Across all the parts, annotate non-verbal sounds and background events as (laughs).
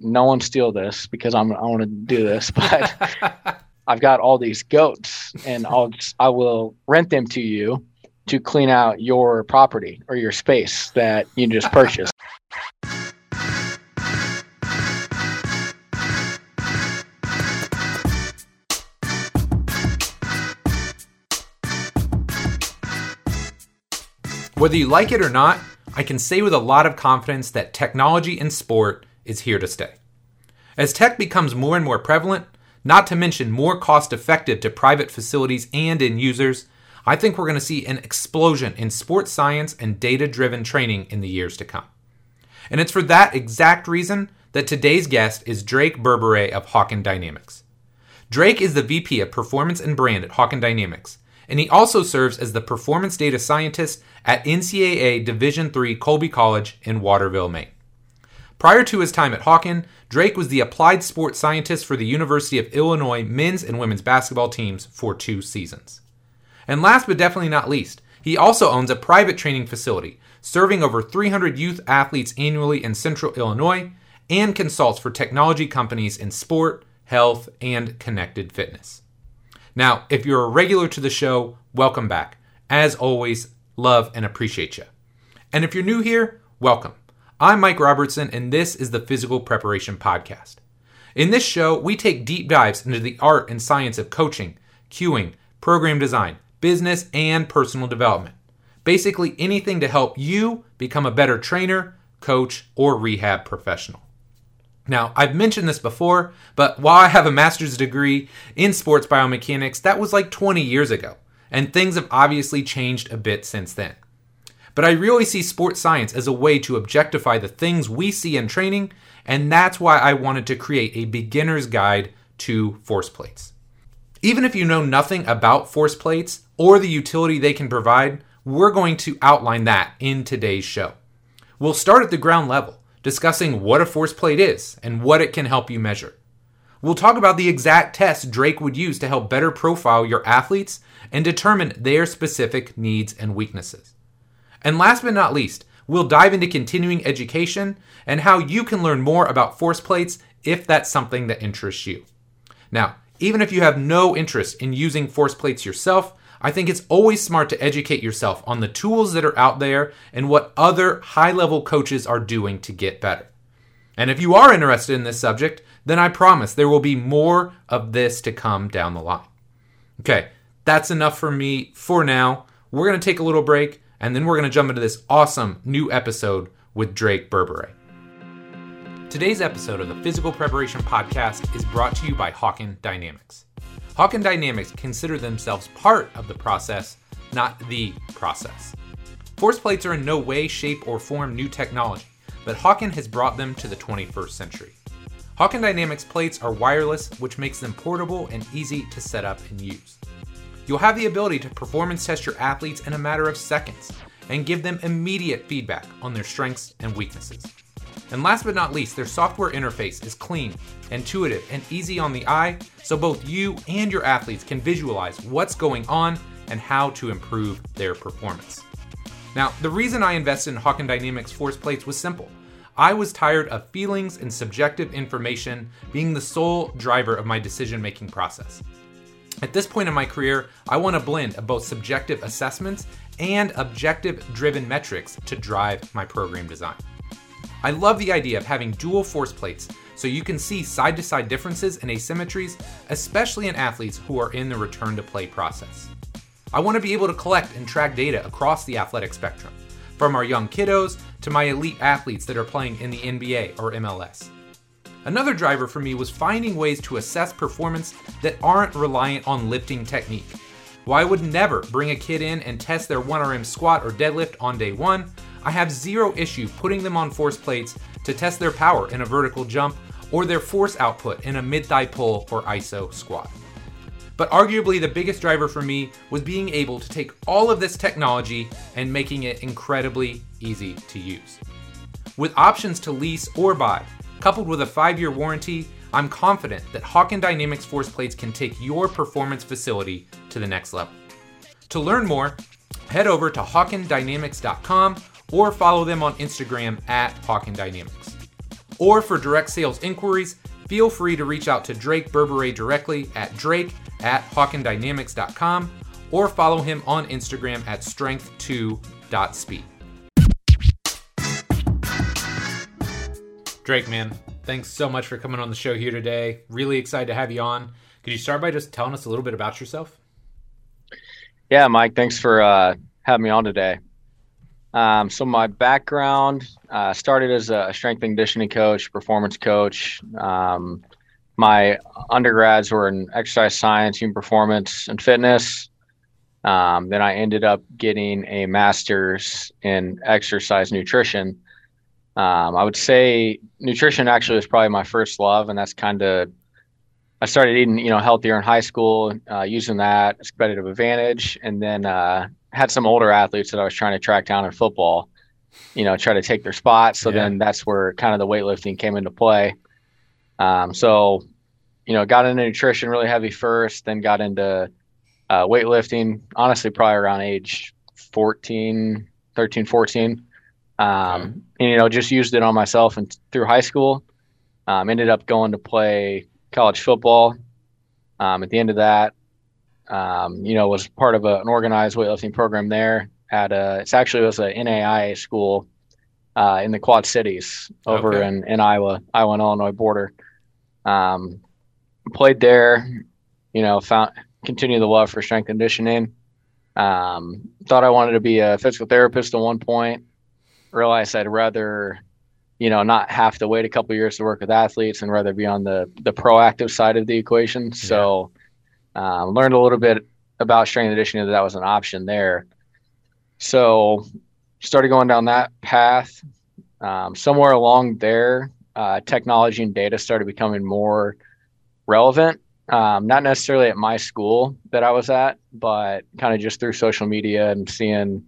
no one steal this because I'm I want to do this, (laughs) but I've got all these goats and I'll just, I will rent them to you to clean out your property or your space that you just purchased. (laughs) Whether you like it or not, I can say with a lot of confidence that technology in sport is here to stay. As tech becomes more and more prevalent, not to mention more cost effective to private facilities and end users, I think we're going to see an explosion in sports science and data driven training in the years to come. And it's for that exact reason that today's guest is Drake Berberet of Hawkin Dynamics. Drake is the VP of Performance and Brand at Hawkin Dynamics, and he also serves as the performance data scientist at NCAA Division III Colby College in Waterville, Maine. Prior to his time at Hawkin, Drake was the applied sports scientist for the University of Illinois men's and women's basketball teams for two seasons. And last but definitely not least, he also owns a private training facility, serving over 300 youth athletes annually in central Illinois, and consults for technology companies in sport, health, and connected fitness. Now, if you're a regular to the show, welcome back. As always, love and appreciate you. And if you're new here, welcome. I'm Mike Robertson, and this is the Physical Preparation Podcast. In this show, we take deep dives into the art and science of coaching, cueing, program design, business, and personal development. Basically, anything to help you become a better trainer, coach, or rehab professional. Now, I've mentioned this before, but while I have a master's degree in sports biomechanics, that was like 20 years ago, and things have obviously changed a bit since then. But I really see sports science as a way to objectify the things we see in training, and that's why I wanted to create a beginner's guide to force plates. Even if you know nothing about force plates or the utility they can provide, we're going to outline that in today's show. We'll start at the ground level discussing what a force plate is and what it can help you measure. We'll talk about the exact tests Drake would use to help better profile your athletes and determine their specific needs and weaknesses. And last but not least, we'll dive into continuing education and how you can learn more about force plates if that's something that interests you. Now, even if you have no interest in using force plates yourself, I think it's always smart to educate yourself on the tools that are out there and what other high level coaches are doing to get better. And if you are interested in this subject, then I promise there will be more of this to come down the line. Okay, that's enough for me for now. We're going to take a little break and then we're going to jump into this awesome new episode with Drake Berberet. Today's episode of the Physical Preparation Podcast is brought to you by Hawkin Dynamics. Hawkin Dynamics consider themselves part of the process, not the process. Force plates are in no way, shape, or form new technology, but Hawkin has brought them to the 21st century. Hawkin Dynamics plates are wireless, which makes them portable and easy to set up and use. You'll have the ability to performance test your athletes in a matter of seconds and give them immediate feedback on their strengths and weaknesses. And last but not least, their software interface is clean, intuitive, and easy on the eye, so both you and your athletes can visualize what's going on and how to improve their performance. Now, the reason I invested in Hawkin Dynamics force plates was simple. I was tired of feelings and subjective information being the sole driver of my decision making process. At this point in my career, I want a blend both subjective assessments and objective driven metrics to drive my program design. I love the idea of having dual force plates so you can see side to side differences and asymmetries, especially in athletes who are in the return to play process. I want to be able to collect and track data across the athletic spectrum, from our young kiddos to my elite athletes that are playing in the NBA or MLS. Another driver for me was finding ways to assess performance that aren't reliant on lifting technique. While I would never bring a kid in and test their 1RM squat or deadlift on day one, I have zero issue putting them on force plates to test their power in a vertical jump or their force output in a mid thigh pull or iso squat. But arguably, the biggest driver for me was being able to take all of this technology and making it incredibly easy to use. With options to lease or buy, coupled with a five year warranty, I'm confident that Hawkin Dynamics force plates can take your performance facility to the next level. To learn more, head over to hawkindynamics.com or follow them on Instagram at Hawkin Dynamics. Or for direct sales inquiries, feel free to reach out to Drake Berberet directly at drake at hawkindynamics.com or follow him on Instagram at strength2.speed. Drake, man, thanks so much for coming on the show here today. Really excited to have you on. Could you start by just telling us a little bit about yourself? Yeah, Mike, thanks for uh, having me on today. Um, so my background uh, started as a strength and conditioning coach, performance coach. Um, my undergrads were in exercise science, human performance, and fitness. Um, then I ended up getting a master's in exercise nutrition. Um, I would say nutrition actually was probably my first love, and that's kind of I started eating, you know, healthier in high school, uh, using that as competitive advantage, and then uh, had some older athletes that I was trying to track down in football, you know, try to take their spots. So yeah. then that's where kind of the weightlifting came into play. Um, so, you know, got into nutrition really heavy first, then got into uh, weightlifting, honestly, probably around age 14, 13, 14. Um. And, you know, just used it on myself and through high school. Um, ended up going to play college football. Um, at the end of that, um, you know, was part of a, an organized weightlifting program there at a, it's actually it was an NAIA school uh, in the Quad Cities over okay. in, in Iowa, Iowa and Illinois border. Um, played there, you know, found, continue the love for strength conditioning. Um, thought I wanted to be a physical therapist at one point. Realized I'd rather, you know, not have to wait a couple years to work with athletes and rather be on the the proactive side of the equation. Yeah. So um, learned a little bit about strength conditioning that that was an option there. So started going down that path. Um, somewhere along there, uh, technology and data started becoming more relevant. Um, not necessarily at my school that I was at, but kind of just through social media and seeing,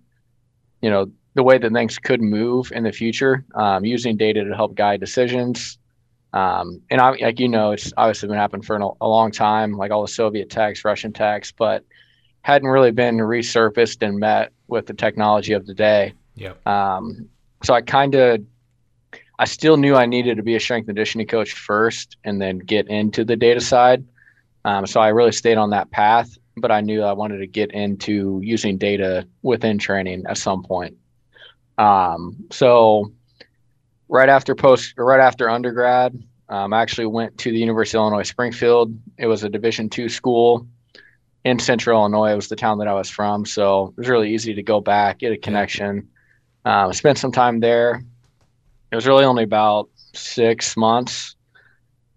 you know, the way that things could move in the future, um, using data to help guide decisions, um, and I, like you know, it's obviously been happening for a long time, like all the Soviet techs, Russian techs, but hadn't really been resurfaced and met with the technology of the day. Yeah. Um, so I kind of, I still knew I needed to be a strength conditioning coach first, and then get into the data side. Um, so I really stayed on that path, but I knew I wanted to get into using data within training at some point. Um, so right after post right after undergrad, um, I actually went to the University of Illinois Springfield. It was a Division two school in Central Illinois. It was the town that I was from, so it was really easy to go back, get a connection. Um, spent some time there. It was really only about six months,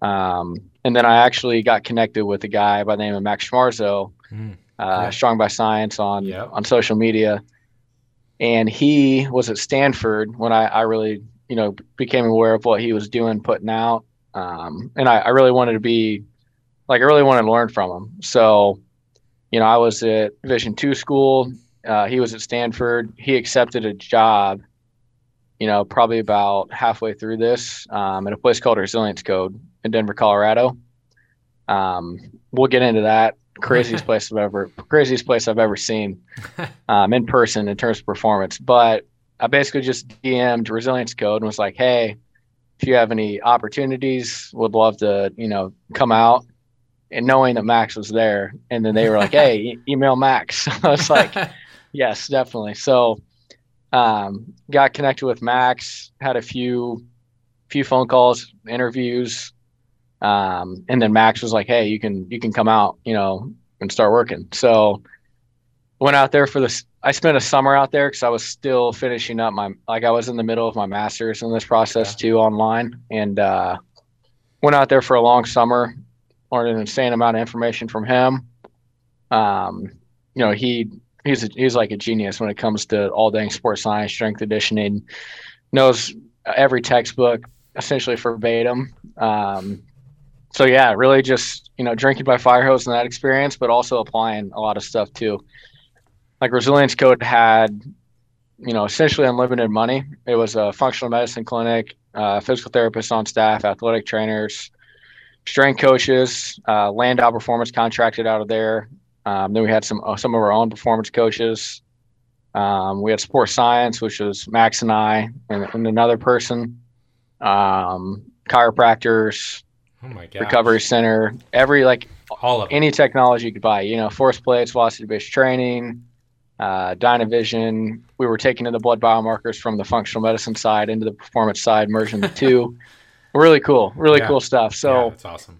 um, and then I actually got connected with a guy by the name of Max Schmarzo, mm, uh, yeah. Strong by Science on yep. on social media, and he was at Stanford when I, I really you know, became aware of what he was doing, putting out. Um, and I, I, really wanted to be like, I really wanted to learn from him. So, you know, I was at Vision two school. Uh, he was at Stanford. He accepted a job, you know, probably about halfway through this um, at a place called Resilience Code in Denver, Colorado. Um, we'll get into that. Craziest (laughs) place I've ever, craziest place I've ever seen um, in person in terms of performance. But I basically just DM'd Resilience Code and was like, hey, if you have any opportunities, would love to, you know, come out. And knowing that Max was there, and then they were like, hey, e- email Max. (laughs) I was like, (laughs) yes, definitely. So, um, got connected with Max, had a few, few phone calls, interviews, um, and then Max was like, hey, you can you can come out, you know, and start working. So, went out there for this I spent a summer out there because I was still finishing up my like I was in the middle of my master's in this process yeah. too online, and uh, went out there for a long summer, learned an insane amount of information from him. Um, you know, he he's a, he's like a genius when it comes to all dang sports science, strength conditioning, knows every textbook essentially verbatim. Um, so yeah, really just you know drinking by fire hose in that experience, but also applying a lot of stuff too like Resilience Code had, you know, essentially unlimited money. It was a functional medicine clinic, uh, physical therapists on staff, athletic trainers, strength coaches, uh, Landow Performance contracted out of there. Um, then we had some uh, some of our own performance coaches. Um, we had sports science, which was Max and I, and, and another person. um, chiropractors, Oh my god. recovery center, every like All of them. any technology you could buy. You know, force plates, velocity based training, uh, Dynavision. We were taking in the blood biomarkers from the functional medicine side into the performance side, merging the two. (laughs) really cool, really Yeah. cool stuff. So yeah, that's awesome.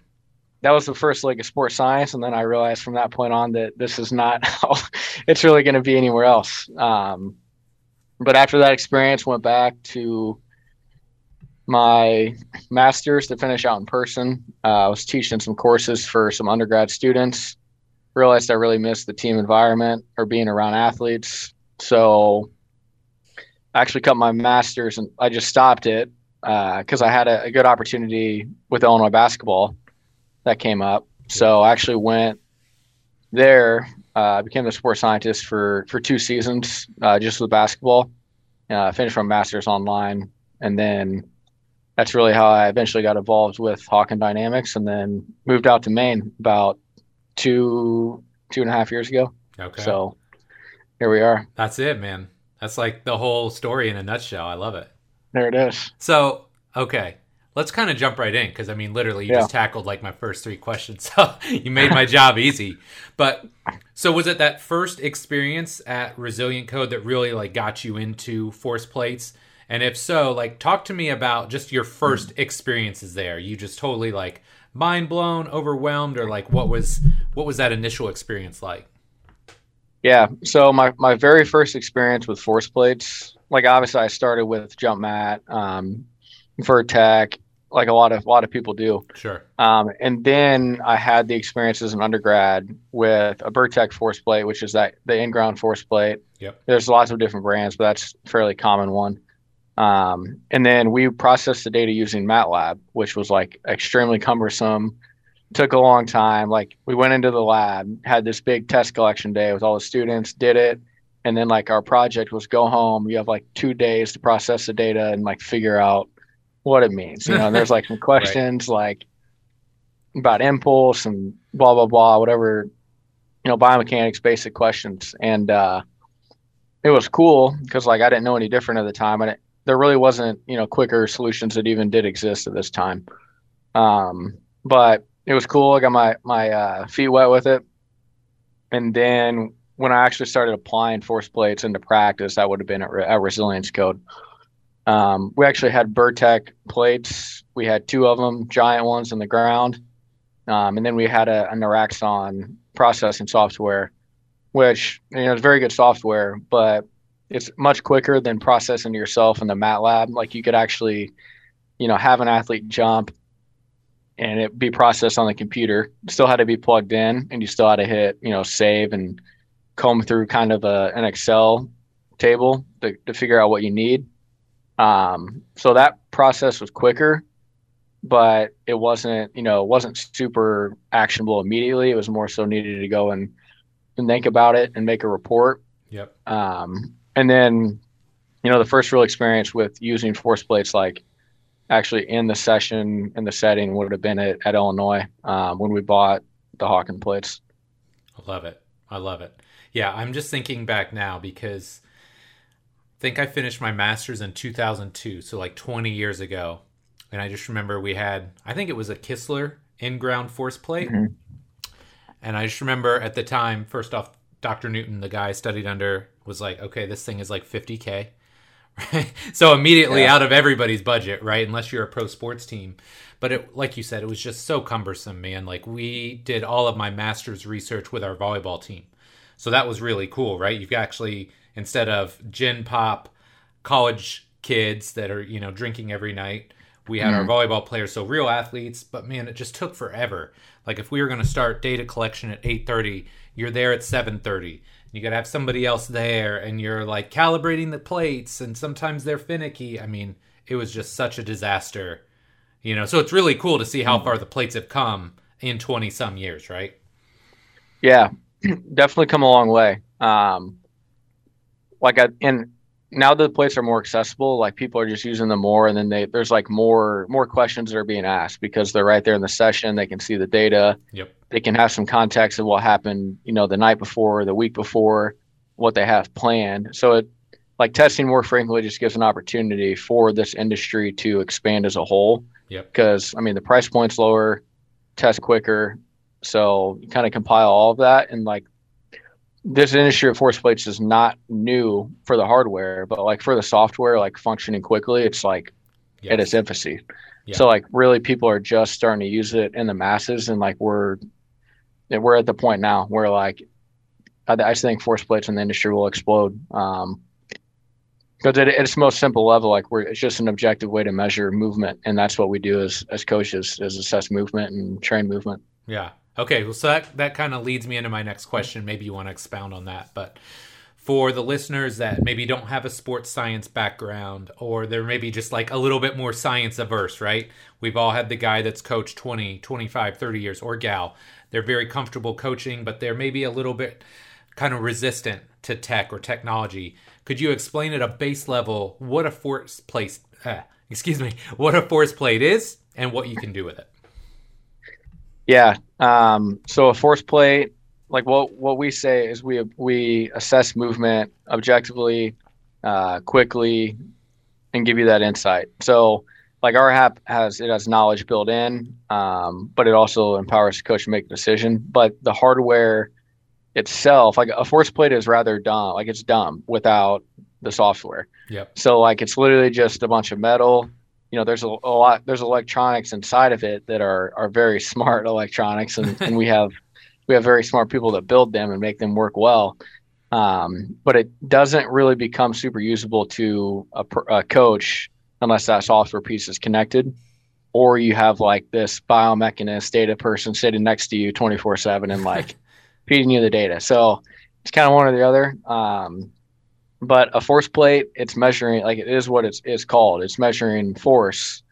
that was the first leg of sports science, and then I realized from that point on that this is not (laughs) how it's really going to be anywhere else. Um, but after that experience, went back to my master's to finish out in person. Uh, I was teaching some courses for some undergrad students. Realized I really missed the team environment or being around athletes, so I actually cut my master's and I just stopped it because I had a, a good opportunity with Illinois basketball that came up. So I actually went there. Uh, I became the sports scientist for for two seasons, uh, just with basketball. Uh, finished my master's online, and then that's really how I eventually got involved with Hawkin Dynamics, and then moved out to Maine about two two and a half years ago. Okay. So here we are. that's it, man. That's like the whole story in a nutshell. I love it. There it is. So, okay. Let's kind of jump right in because I mean, literally, you Yeah. just tackled like my first three questions. (laughs) So you made my job easy. But so was it that first experience at Resilience Code that really like got you into force plates? And if so, like talk to me about just your first experiences there. You just totally like mind blown, overwhelmed, or like what was what was that initial experience like? Yeah. So my, my very first experience with force plates, like obviously I started with jump mat, um, Vertec, like a lot of a lot of people do. Sure. Um, and then I had the experience as an undergrad with a Bertec force plate, which is that the in-ground force plate. Yep. There's lots of different brands, but that's a fairly common one. Um, and then we processed the data using MATLAB, which was like extremely cumbersome. Took a long time. Like we went into the lab, had this big test collection day with all the students, did it, and then like our project was go home. You have like two days to process the data and like figure out what it means. You know, and there's like some (laughs) questions like about impulse and blah blah blah, whatever, you know, biomechanics basic questions. And uh it was cool because like I didn't know any different at the time. And it, there really wasn't, you know, quicker solutions that even did exist at this time. Um, but it was cool. I got my my uh, feet wet with it. And then when I actually started applying force plates into practice, that would have been at, Re- Resilience Code. Um, we actually had Bertec plates. We had two of them, giant ones in the ground. Um, and then we had a, a Noraxon processing software, which you know is very good software, but it's much quicker than processing yourself in the MATLAB. Like you could actually, you know, have an athlete jump and it be processed on the computer. Still had to be plugged in, and you still had to hit, you know, save and comb through kind of a, an Excel table to, to figure out what you need. Um, so that process was quicker, but it wasn't, you know, it wasn't super actionable immediately. It was more so needed to go and, and think about it and make a report. Yep. Um, and then, you know, the first real experience with using force plates, like actually in the session in the setting, would have been at, at Illinois um, when we bought the Hawkin plates. I love it. I love it. Yeah, I'm just thinking back now because I think I finished my master's in 2002, so like 20 years ago. And I just remember we had, I think it was a Kistler in ground force plate. Mhm. And I just remember at the time, first off, Dr. Newton, the guy I studied under, was like, okay, this thing is like 50K. Right? (laughs) So immediately Yeah. out of everybody's budget, right? Unless you're a pro sports team. But it, like you said, it was just so cumbersome, man. Like we did all of my master's research with our volleyball team. So that was really cool, right? You've actually, instead of gin pop college kids that are, you know, drinking every night, we had our mm-hmm. volleyball players, so real athletes, but man, it just took forever. Like if we were going to start data collection at 8:30, you're there at 7:30. You got to have somebody else there and you're like calibrating the plates and sometimes they're finicky. I mean, it was just such a disaster. You know, so it's really cool to see how far the plates have come in 20 some years, right? Yeah, (clears throat) definitely come a long way. Um, like I and now that the plates are more accessible, like people are just using them more, and then they there's like more more questions that are being asked because they're right there in the session. They can see the data. Yep. They can have some context of what happened, you know, the night before, the week before, what they have planned. So it like testing more frequently just gives an opportunity for this industry to expand as a whole. Yep. Because I mean the price point's lower, test quicker, so you kind of compile all of that and like this industry of force plates is not new for the hardware, but like for the software, like functioning quickly, it's like Yes. at its infancy. Yeah. So like really people are just starting to use it in the masses and like we're we're at the point now where like I, I just think force plates in the industry will explode. Um because at its most simple level, like we're it's just an objective way to measure movement, and that's what we do as as coaches is assess movement and train movement. Yeah. Okay. Well, so that that kind of leads me into my next question. Maybe you want to expound on that, but for the listeners that maybe don't have a sports science background or they're maybe just like a little bit more science averse, right? We've all had the guy that's coached 20, 25, 30 years or gal. They're very comfortable coaching, but they're maybe a little bit kind of resistant to tech or technology. Could you explain at a base level what a force plate, uh, excuse me, (laughs) what a force plate is and what you can do with it? Yeah. Um, so a force plate, like what what we say is we we assess movement objectively, uh, quickly, and give you that insight. So like our app has it has knowledge built in, um, but it also empowers the coach to make a decision. But the hardware itself, like a force plate, is rather dumb. Like it's dumb without the software. Yep. So like it's literally just a bunch of metal. You know, there's a, a lot there's electronics inside of it that are are very (laughs) smart electronics, and, and we have we have very smart people that build them and make them work well. Um, but it doesn't really become super usable to a, a coach unless that software piece is connected, or you have like this biomechanist data person sitting next to you 24 seven and like (laughs) feeding you the data. So it's kind of one or the other. Um, but a force plate, it's measuring like it is what it's, it's called. It's measuring force.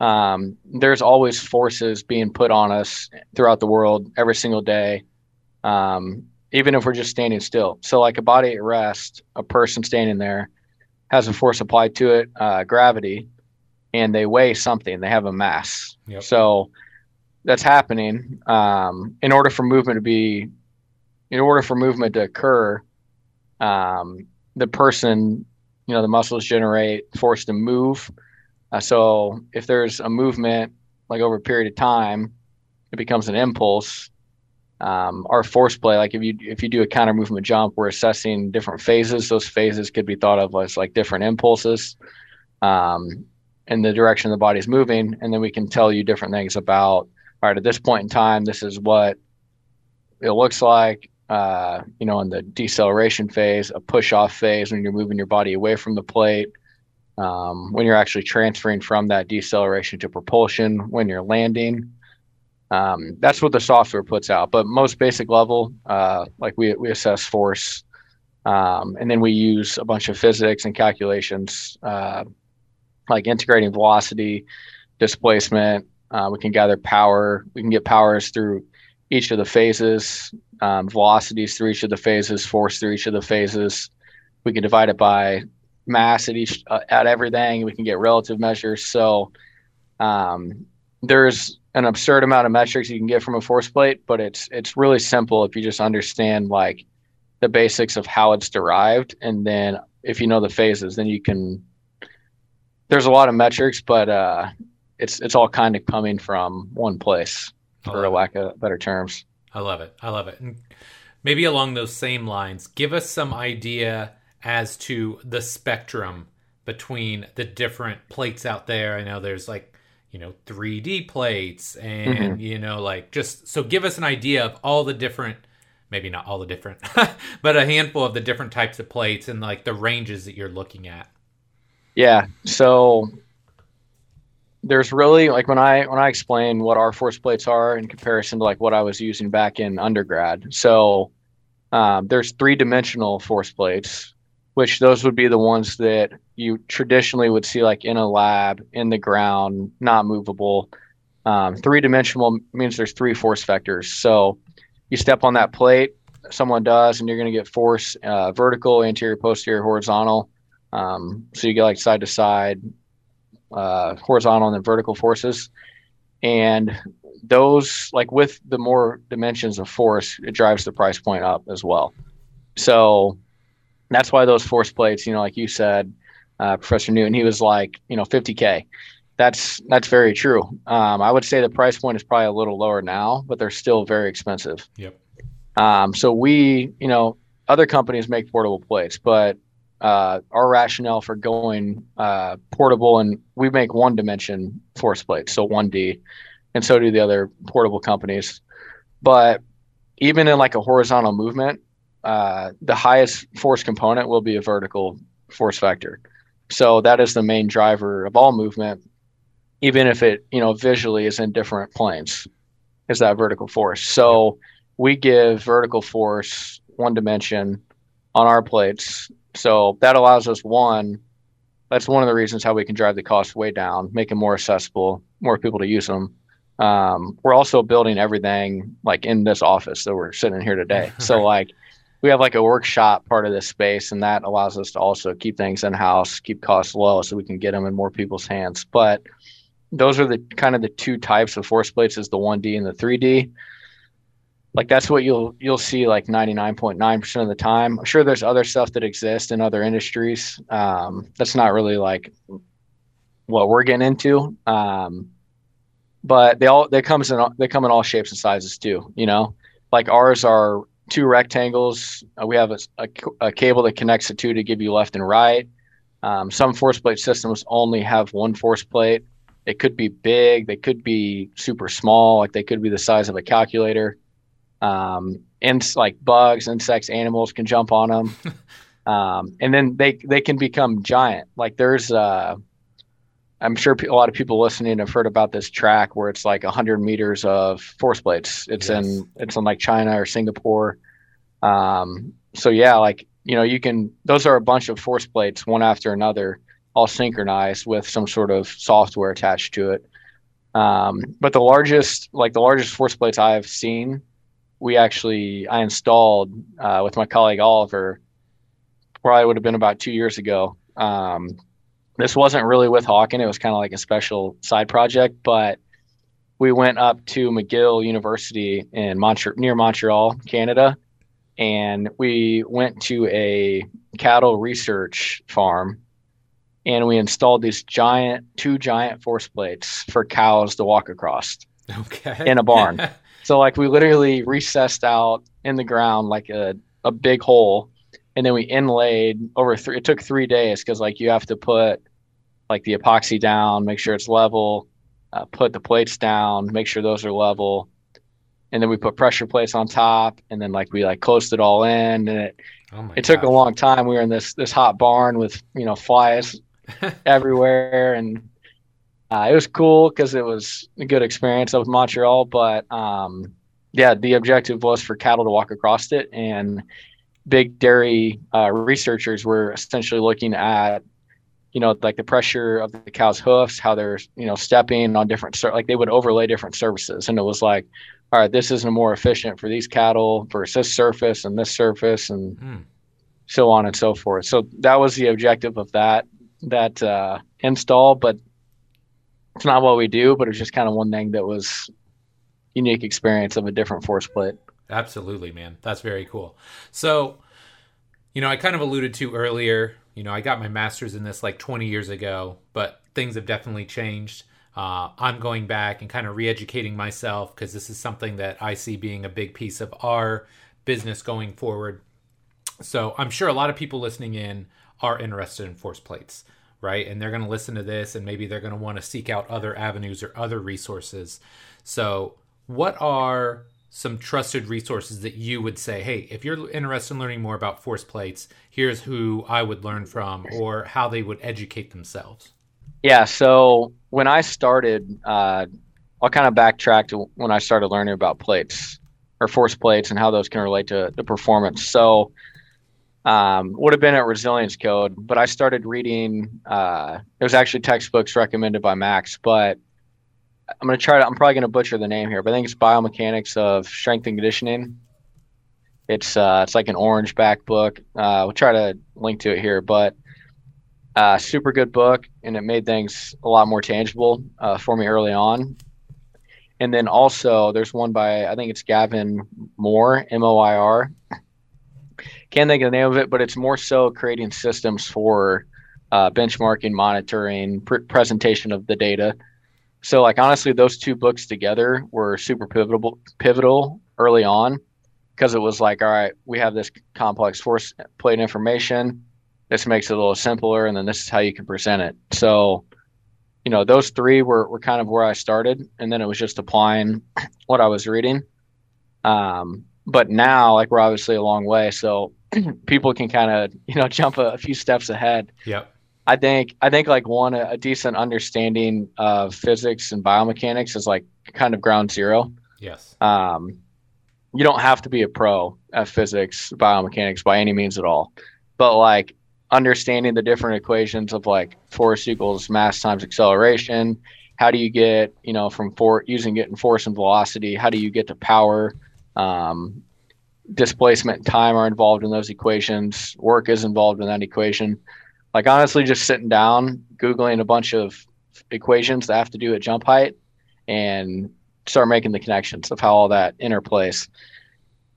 Um, there's always forces being put on us throughout the world every single day, um, even if we're just standing still. So, like a body at rest, a person standing there has a force applied to it, uh, gravity, and they weigh something. They have a mass. Yep. So that's happening. Um, in order for movement to be, in order for movement to occur, um, the person, you know, the muscles generate force to move. Uh, so if there's a movement like over a period of time, it becomes an impulse. Um, our force play, like if you if you do a counter movement jump, we're assessing different phases. Those phases could be thought of as like different impulses, um, in the direction the body's moving, and then we can tell you different things about. All right, at this point in time, this is what it looks like. Uh, you know, in the deceleration phase, a push off phase when you're moving your body away from the plate, um, when you're actually transferring from that deceleration to propulsion, when you're landing. Um, that's what the software puts out. But most basic level, uh, like we, we assess force, um, and then we use a bunch of physics and calculations, uh, like integrating velocity, displacement. Uh, we can gather power. We can get powers through each of the phases, um, velocities through each of the phases, force through each of the phases. We can divide it by mass at each uh, at everything. We can get relative measures. So um, there's an absurd amount of metrics you can get from a force plate, but it's it's really simple if you just understand like the basics of how it's derived, and then if you know the phases, then you can. There's a lot of metrics, but uh, it's it's all kind of coming from one place, for lack of better terms. I love it. I love it. And maybe along those same lines, give us some idea as to the spectrum between the different plates out there. I know there's like, you know, 3D plates and, mm-hmm. you know, like just so give us an idea of all the different, maybe not all the different, (laughs) but a handful of the different types of plates and like the ranges that you're looking at. Yeah. So there's really like when I when I explain what our force plates are in comparison to like what I was using back in undergrad. So um, there's three dimensional force plates, which those would be the ones that you traditionally would see like in a lab in the ground, not movable. Um, three dimensional means there's three force vectors. So you step on that plate, someone does, and you're going to get force uh, vertical, anterior, posterior, horizontal. Um, so you get like side to side, uh, horizontal and then vertical forces. And those, like with the more dimensions of force, it drives the price point up as well. So that's why those force plates, you know, like you said, uh, Professor Newton, he was like, you know, 50k. That's that's very true. Um, I would say the price point is probably a little lower now, but they're still very expensive. Yep. Um, so we, you know, other companies make portable plates, but uh, our rationale for going uh, portable and we make one dimension force plates, so 1D, and so do the other portable companies. But even in like a horizontal movement, uh, the highest force component will be a vertical force vector. So that is the main driver of all movement, even if it, you know, visually is in different planes, is that vertical force. So we give vertical force one dimension on our plates. So that allows us one, that's one of the reasons how we can drive the cost way down, make them more accessible, more people to use them. Um, we're also building everything like in this office that we're sitting here today. (laughs) So like we have like a workshop part of this space, and that allows us to also keep things in house, keep costs low, so we can get them in more people's hands. But those are the kind of the two types of force plates: is the 1D and the 3D. Like that's what you'll you'll see like 99.9% of the time. I'm sure there's other stuff that exists in other industries. Um, that's not really like what we're getting into. Um, but they all they comes in they come in all shapes and sizes too. You know, like ours are two rectangles. Uh, we have a, a, a, cable that connects the two to give you left and right. Um, some force plate systems only have one force plate. They could be big. They could be super small. Like they could be the size of a calculator. Um, and like bugs, insects, animals can jump on them. (laughs) um, and then they they can become giant. Like there's uh, I'm sure a lot of people listening have heard about this track where it's like 100 meters of force plates. It's yes. in it's in like China or Singapore. Um, so yeah, like you know, you can those are a bunch of force plates one after another, all synchronized with some sort of software attached to it. Um, but the largest, like the largest force plates I've seen, we actually I installed uh, with my colleague Oliver. Probably would have been about two years ago. Um, this wasn't really with Hawkin. It was kind of like a special side project, but we went up to McGill University in Montreal, near Montreal, Canada, and we went to a cattle research farm and we installed these giant two giant force plates for cows to walk across okay in a barn (laughs) so like we literally recessed out in the ground like a, a big hole and then we inlaid over three it took three days because like you have to put like the epoxy down, make sure it's level, uh, put the plates down, make sure those are level, and then we put pressure plates on top, and then like we like closed it all in, and it oh it took a long time. We were in this this hot barn with you know flies (laughs) everywhere, and uh, it was cool because it was a good experience with Montreal. But um, yeah, the objective was for cattle to walk across it, and big dairy uh, researchers were essentially looking at you know, like the pressure of the cow's hoofs, how they're, you know, stepping on different, like they would overlay different surfaces. And it was like, all right, this is more efficient for these cattle versus this surface and this surface and mm. so on and so forth. So that was the objective of that, that uh, install, but it's not what we do, but it's just kind of one thing that was unique experience of a different force plate. Absolutely, man. That's very cool. So, you know, I kind of alluded to earlier you know, I got my master's in this like 20 years ago, but things have definitely changed. Uh, I'm going back and kind of re educating myself because this is something that I see being a big piece of our business going forward. So I'm sure a lot of people listening in are interested in force plates, right? And they're going to listen to this and maybe they're going to want to seek out other avenues or other resources. So, what are some trusted resources that you would say, hey, if you're interested in learning more about force plates, here's who I would learn from or how they would educate themselves? Yeah. So when I started, uh, I'll kind of backtrack to when I started learning about plates or force plates and how those can relate to the performance. So, um, would have been at Resilience Code, but I started reading. Uh, it was actually textbooks recommended by Max, but I'm gonna try to. I'm probably gonna butcher the name here, but I think it's biomechanics of strength and conditioning. It's uh, it's like an orange back book. Uh, we'll try to link to it here, but uh, super good book, and it made things a lot more tangible uh, for me early on. And then also, there's one by I think it's Gavin Moir, M O I R. Can't think of the name of it, but it's more so creating systems for uh, benchmarking, monitoring, pr- presentation of the data. So, like honestly, those two books together were super pivotal, pivotal early on, because it was like, all right, we have this complex force plate information. This makes it a little simpler, and then this is how you can present it. So, you know, those three were, were kind of where I started, and then it was just applying (clears throat) what I was reading. Um, but now, like we're obviously a long way, so (clears throat) people can kind of you know (laughs) jump a, a few steps ahead. Yep. I think I think like one a, a decent understanding of physics and biomechanics is like kind of ground zero. Yes. Um, you don't have to be a pro at physics, biomechanics by any means at all, but like understanding the different equations of like force equals mass times acceleration. How do you get you know from for using it in force and velocity? How do you get to power? Um, displacement and time are involved in those equations. Work is involved in that equation. Like honestly, just sitting down, googling a bunch of equations that have to do at jump height, and start making the connections of how all that interplays.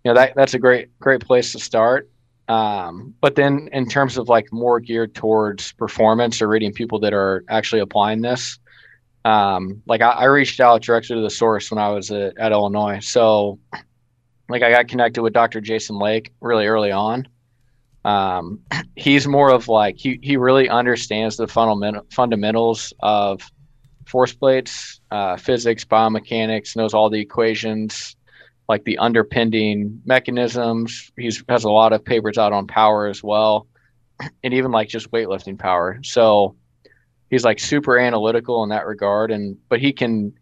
You know that that's a great great place to start. Um, but then in terms of like more geared towards performance or reading people that are actually applying this, um, like I, I, reached out directly to the source when I was at, at Illinois. So like I got connected with Dr. Jason Lake really early on. Um, (clears throat) he's more of like he he really understands the fundamental fundamentals of force plates, uh, physics, biomechanics, knows all the equations, like the underpinning mechanisms. He's has a lot of papers out on power as well, (clears throat) and even like just weightlifting power. So he's like super analytical in that regard, and but he can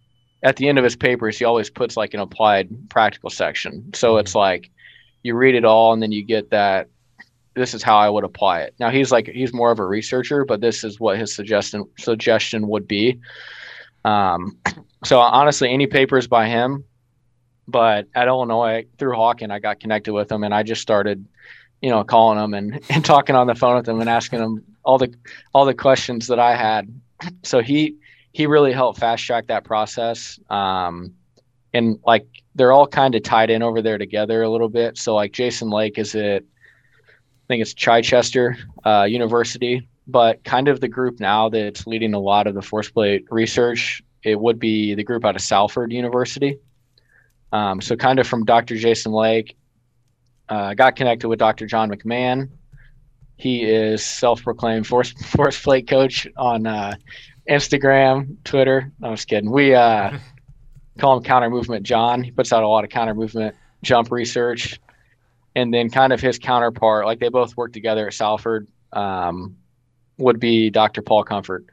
at the end of his papers, he always puts like an applied practical section. So mm-hmm. it's like you read it all and then you get that this is how I would apply it. Now he's like he's more of a researcher, but this is what his suggestion suggestion would be. Um, (clears throat) so honestly, any papers by him, but at Illinois through Hawkin, I got connected with him and I just started, you know, calling him and, (laughs) and talking on the phone with him and asking him all the all the questions that I had. (clears throat) So he he really helped fast track that process. Um, and like they're all kind of tied in over there together a little bit. So like Jason Lake is at, I think it's Chichester uh, University, but kind of the group now that's leading a lot of the force plate research. It would be the group out of Salford University. Um, so kind of from Dr. Jason Lake, uh, got connected with Dr. John McMahon. He is self-proclaimed force (laughs) force plate coach on uh, Instagram, Twitter. No, I'm just kidding. We uh, (laughs) call him Counter Movement John. He puts out a lot of counter movement jump research. And then kind of his counterpart, like they both work together at Salford, um, would be Dr. Paul Comfort.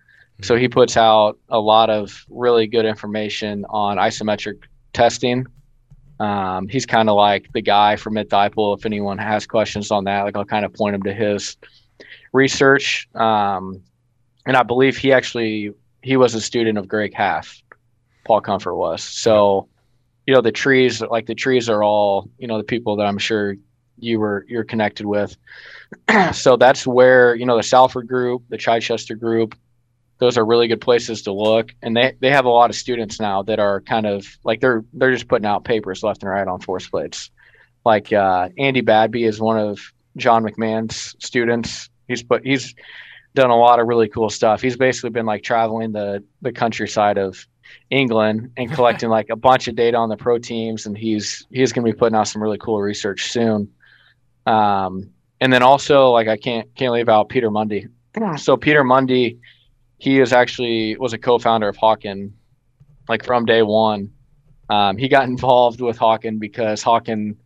So he puts out a lot of really good information on isometric testing. Um, he's kind of like the guy for mid If anyone has questions on that, like I'll kind of point them to his research. Um, and I believe he actually he was a student of Greg Haff. Paul Comfort was. So, you know, the trees like the trees are all you know the people that I'm sure you were you're connected with. (clears throat) so that's where you know the Salford group, the Chichester group, those are really good places to look, and they they have a lot of students now that are kind of like they're they're just putting out papers left and right on force plates. Like uh, Andy Badby is one of John McMahon's students. He's put he's done a lot of really cool stuff. He's basically been like traveling the the countryside of England and collecting like a bunch of data on the pro teams, and he's he's going to be putting out some really cool research soon. Um, and then also like I can't can't leave out Peter Mundy. So Peter Mundy, he is actually was a co-founder of Hawkin, like from day one. Um, he got involved with Hawkin because Hawkin,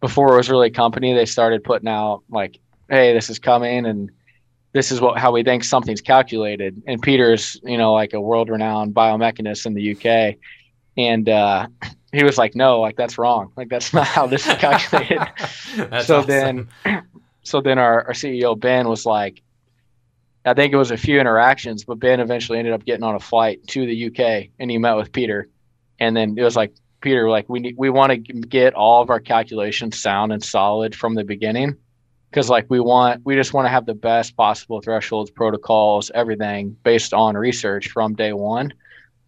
before it was really a company, they started putting out like, hey, this is coming and this is what how we think something's calculated. And Peter's, you know, like a world-renowned biomechanist in the UK, and uh, (clears throat) he was like, "No, like that's wrong. Like that's not how this is calculated." (laughs) so awesome. then, (clears throat) so then our, our CEO Ben was like, I think it was a few interactions, but Ben eventually ended up getting on a flight to the UK, and he met with Peter, and then it was like Peter, like we need, we want to get all of our calculations sound and solid from the beginning because like we want we just want to have the best possible thresholds protocols everything based on research from day one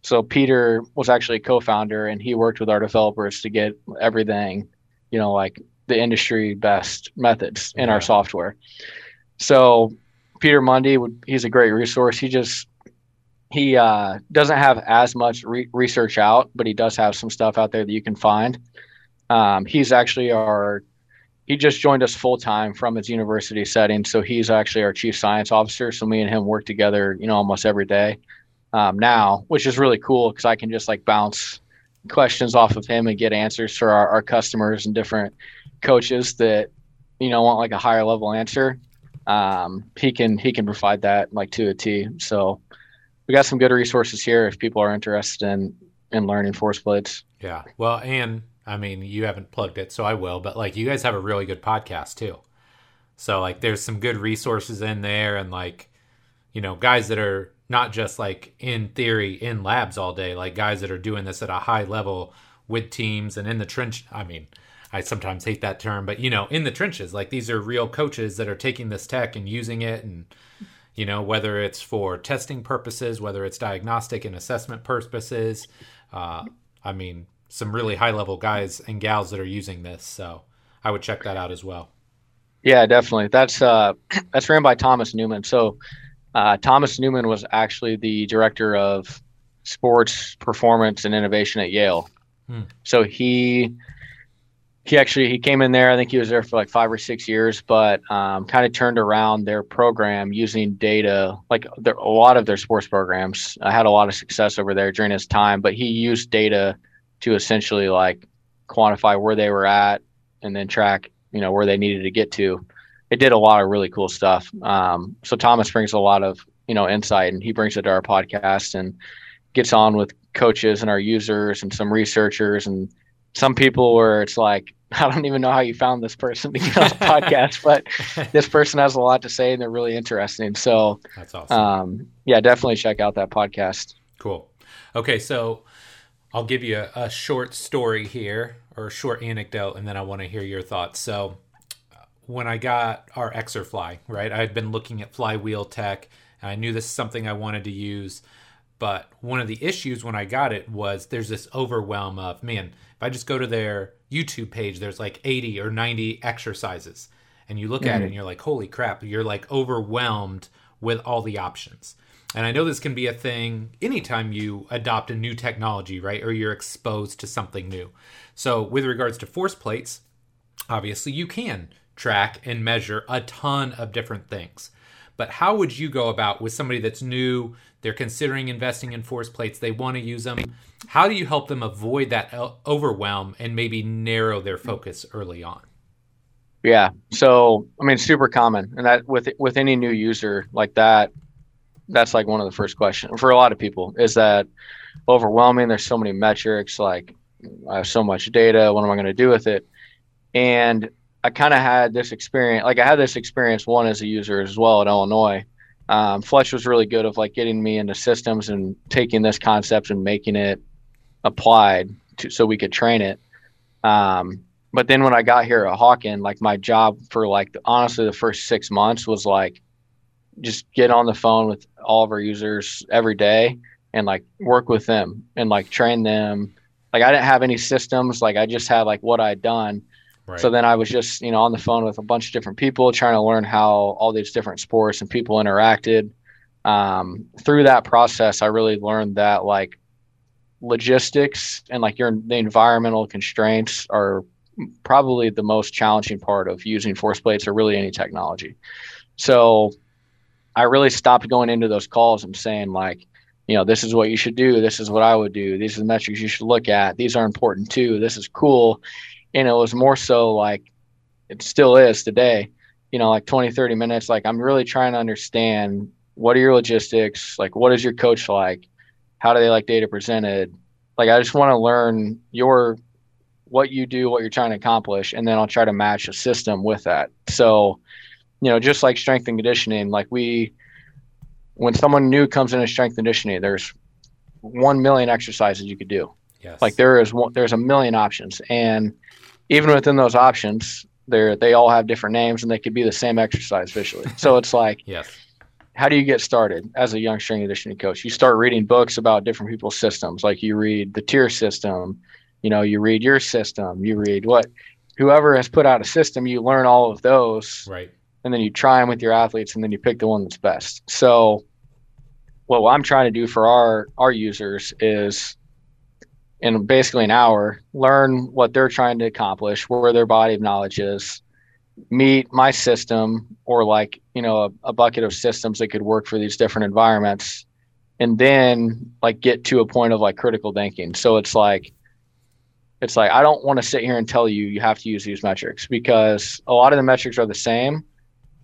so peter was actually a co-founder and he worked with our developers to get everything you know like the industry best methods in Yeah. our software. So Peter Mundy would he's a great resource. He just he uh, doesn't have as much re- research out, but he does have some stuff out there that you can find. Um, he's actually our he just joined us full time from his university setting, so he's actually our chief science officer. So me and him work together, you know, almost every day um, now, which is really cool because I can just like bounce questions off of him and get answers for our, our customers and different coaches that you know want like a higher level answer. Um, he can he can provide that like to a T. So we got some good resources here if people are interested in in learning force plates. Yeah. Well, and I mean, you haven't plugged it, so I will, but like you guys have a really good podcast too. So like there's some good resources in there and like you know, guys that are not just like in theory in labs all day, like guys that are doing this at a high level with teams and in the trench. I mean, I sometimes hate that term, but you know, in the trenches, like these are real coaches that are taking this tech and using it and you know, whether it's for testing purposes, whether it's diagnostic and assessment purposes. Uh, I mean, some really high level guys and gals that are using this. So I would check that out as well. Yeah, definitely. That's uh, that's ran by Thomas Newman. So uh, Thomas Newman was actually the director of sports performance and innovation at Yale. Hmm. So he he actually he came in there. I think he was there for like five or six years, but um, kind of turned around their program using data. Like there, a lot of their sports programs uh, had a lot of success over there during his time, but he used data to essentially like quantify where they were at and then track you know where they needed to get to it did a lot of really cool stuff um, so thomas brings a lot of you know insight and he brings it to our podcast and gets on with coaches and our users and some researchers and some people where it's like (laughs) i don't even know how you found this person to get on the (laughs) podcast but this person has a lot to say and they're really interesting so That's awesome. um, yeah definitely check out that podcast Cool. Okay, so I'll give you a, a short story here or a short anecdote, and then I want to hear your thoughts. So, when I got our Exerfly, right, I had been looking at flywheel tech, and I knew this is something I wanted to use. But one of the issues when I got it was there's this overwhelm of, man, if I just go to their YouTube page, there's like 80 or 90 exercises. And you look at it mm-hmm. and you're like, holy crap, you're like overwhelmed with all the options. And I know this can be a thing anytime you adopt a new technology, right? Or you're exposed to something new. So, with regards to force plates, obviously you can track and measure a ton of different things. But how would you go about with somebody that's new, they're considering investing in force plates, they want to use them? How do you help them avoid that overwhelm and maybe narrow their focus early on? Yeah. So I mean, super common, and that with with any new user like that, that's like one of the first questions for a lot of people is that overwhelming. There's so many metrics, like I have so much data. What am I going to do with it? And I kind of had this experience, like I had this experience one as a user as well at Illinois. Um, Fletch was really good of like getting me into systems and taking this concept and making it applied to so we could train it. Um, but then when I got here at Hawkin, like my job for like honestly the first six months was like just get on the phone with all of our users every day and like work with them and like train them. Like I didn't have any systems. Like I just had like what I'd done. Right. So then I was just, you know, on the phone with a bunch of different people trying to learn how all these different sports and people interacted. Um, through that process, I really learned that like logistics and like your the environmental constraints are probably the most challenging part of using force plates or really any technology. So I really stopped going into those calls and saying like, you know, this is what you should do. This is what I would do. These are the metrics you should look at. These are important too. This is cool. And it was more so like it still is today, you know, like 20, 30 minutes. Like I'm really trying to understand what are your logistics? Like, what is your coach like? How do they like data presented? Like, I just want to learn your what you do, what you're trying to accomplish, and then I'll try to match a system with that. So, you know, just like strength and conditioning, like we, when someone new comes into strength and conditioning, there's one million exercises you could do. yes. Like there is one, there's a million options, and even within those options, they're they all have different names, and they could be the same exercise visually. so (laughs) it's like yes. how do you get started as a young strength and conditioning coach? You start reading books about different people's systems. Like you read the tier system, you know, you read your system, you read what whoever has put out a system, you learn all of those, Right. And then you try them with your athletes, and then you pick the one that's best. So, what I'm trying to do for our our users is, in basically an hour, learn what they're trying to accomplish, where their body of knowledge is, meet my system, or like you know a, a bucket of systems that could work for these different environments, and then like get to a point of like critical thinking. So it's like it's like I don't want to sit here and tell you you have to use these metrics because a lot of the metrics are the same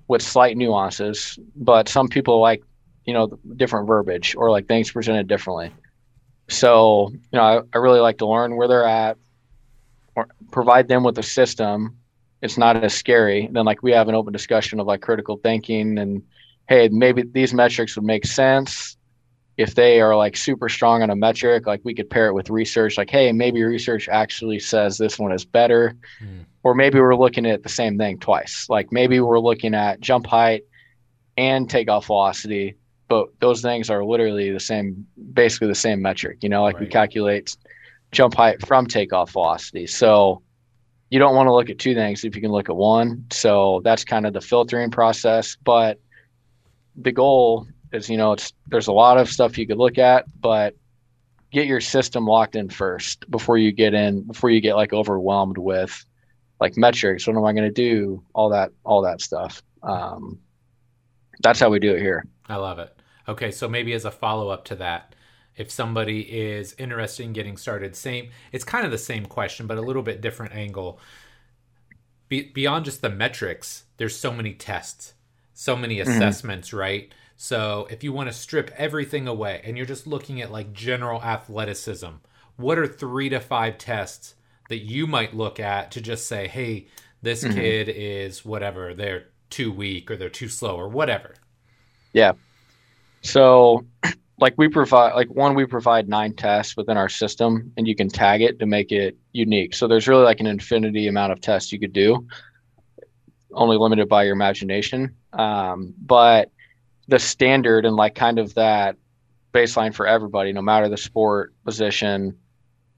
with slight nuances, but some people like you know different verbiage or like things presented differently. So you know I, I really like to learn where they're at, or provide them with a system. It's not as scary. Then like we have an open discussion of like critical thinking and hey maybe these metrics would make sense if they are like super strong on a metric, like we could pair it with research, like, hey, maybe research actually says this one is better. Mm. Or maybe we're looking at the same thing twice. Like maybe we're looking at jump height and takeoff velocity, but those things are literally the same, basically the same metric. You know, like we calculate jump height from takeoff velocity. So you don't want to look at two things if you can look at one. So that's kind of the filtering process. But the goal is you know it's there's a lot of stuff you could look at but get your system locked in first before you get in before you get like overwhelmed with like metrics what am i going to do all that all that stuff um, that's how we do it here I love it. Okay, so maybe as a follow up to that, if somebody is interested in getting started, same it's kind of the same question, but a little bit different angle. Be, beyond just the metrics, there's so many tests, so many assessments, right? So if you want to strip everything away and you're just looking at like general athleticism, what are three to five tests that you might look at to just say, hey, this kid is whatever, they're too weak or they're too slow or whatever. yeah. So (clears throat) like we provide like one we provide nine tests within our system and you can tag it to make it unique. So there's really like an infinity amount of tests you could do only limited by your imagination. Um, but the standard and like kind of that baseline for everybody no matter the sport position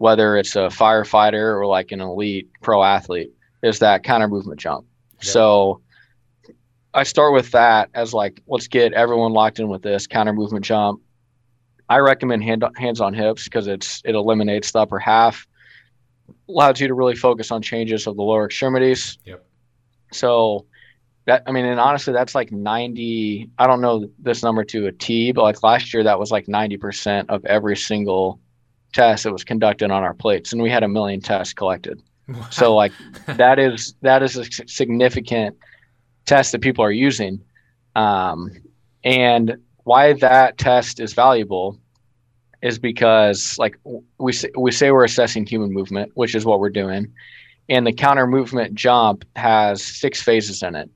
whether it's a firefighter or like an elite pro athlete is that counter movement jump Yeah. so I start with that as like, let's get everyone locked in with this counter movement jump. I recommend hand, hands on hips because it's it eliminates the upper half, allows you to really focus on changes of the lower extremities. Yep. So that I mean, and honestly, that's like ninety. I don't know this number to a T, but like last year, that was like ninety percent of every single test that was conducted on our plates, and we had a million tests collected. So like (laughs) that is that is a significant test that people are using, um, and why that test is valuable is because like we say, we say we're assessing human movement, which is what we're doing, and the counter movement jump has six phases in it.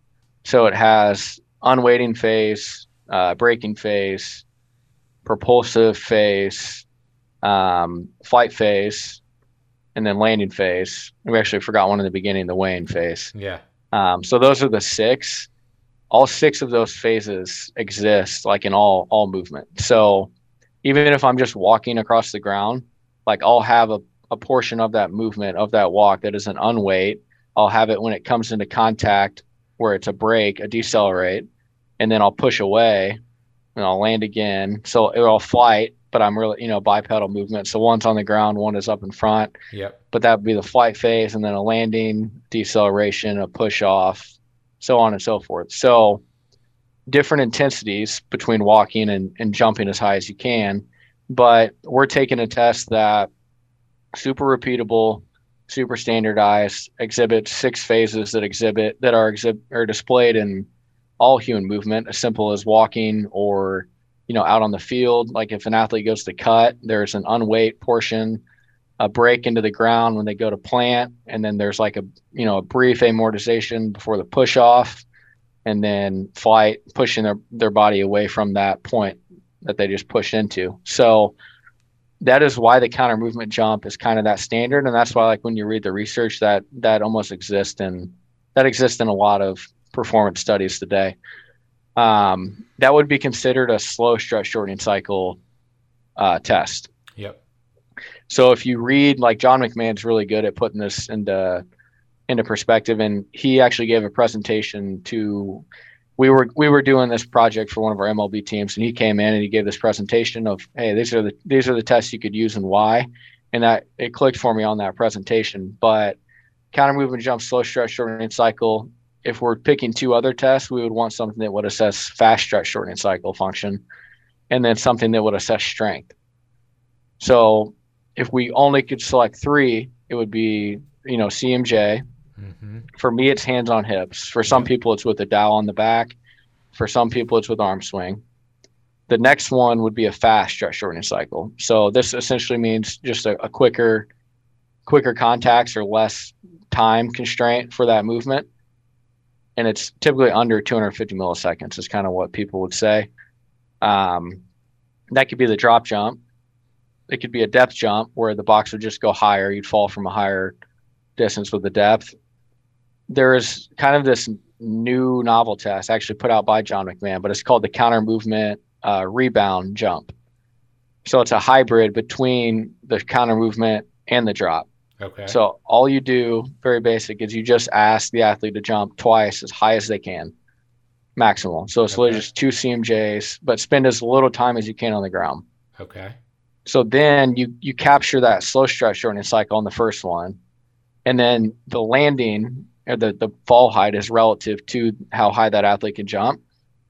So it has unweighting phase, uh, braking phase, propulsive phase, um, flight phase, and then landing phase. We actually forgot one in the beginning, the weighing phase. yeah. Um, so those are the six. All six of those phases exist like in all all movement. So even if I'm just walking across the ground, like I'll have a, a portion of that movement of that walk that is an unweight. I'll have it when it comes into contact where it's a break, a decelerate, and then I'll push away and I'll land again. So it'll flight, but I'm really, you know, bipedal movement. So one's on the ground, one is up in front Yep. but that would be the flight phase and then a landing, deceleration, a push off, so on and so forth. So different intensities between walking and, and jumping as high as you can. But we're taking a test that super repeatable, super standardized, exhibits six phases that exhibit that are exhibit are displayed in all human movement, as simple as walking or you know out on the field. Like if an athlete goes to cut, there's an unweight portion a break into the ground when they go to plant and then there's like a you know a brief amortization before the push off and then flight pushing their, their body away from that point that they just pushed into so that is why the counter movement jump is kind of that standard and that's why like when you read the research that that almost exists and that exists in a lot of performance studies today um, that would be considered a slow stretch shortening cycle uh, test Yep. so if you read like John McMahon's really good at putting this into into perspective. And he actually gave a presentation to we were we were doing this project for one of our MLB teams, and he came in and he gave this presentation of, hey, these are the these are the tests you could use and why, and that it clicked for me on that presentation. But counter movement jump, slow stretch, shortening cycle. If we're picking two other tests, we would want something that would assess fast stretch, shortening cycle function, and then something that would assess strength. So if we only could select three, it would be you know CMJ, Mm-hmm. For me, it's hands on hips. For some people, it's with a dowel on the back. For some people, it's with arm swing. The next one would be a fast stretch shortening cycle. So this essentially means just a, a quicker, quicker contacts or less time constraint for that movement. And it's typically under 250 milliseconds is kind of what people would say. Um, that could be the drop jump. It could be a depth jump where the box would just go higher. You'd fall from a higher distance with the depth there is kind of this new novel test actually put out by John McMahon, but it's called the counter movement uh, rebound jump. So it's a hybrid between the counter movement and the drop. Okay. So all you do, very basic, is you just ask the athlete to jump twice as high as they can, maximal. So it's okay. literally just two CMJs, but spend as little time as you can on the ground. Okay. So then you you capture that slow stretch shortening cycle on the first one, and then the landing or the, the fall height is relative to how high that athlete can jump.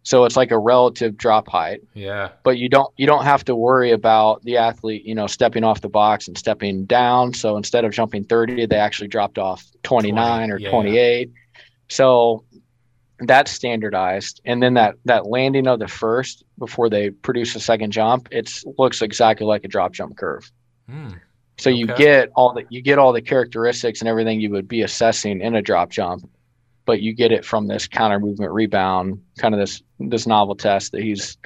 So it's like a relative drop height. Yeah. But you don't you don't have to worry about the athlete, you know, stepping off the box and stepping down. So instead of jumping 30, they actually dropped off 29 20, or yeah. 28. So that's standardized. And then that that landing of the first before they produce a second jump, it looks exactly like a drop jump curve. Hmm. So okay. you get all the you get all the characteristics and everything you would be assessing in a drop jump, but you get it from this counter movement rebound, kind of this this novel test that he's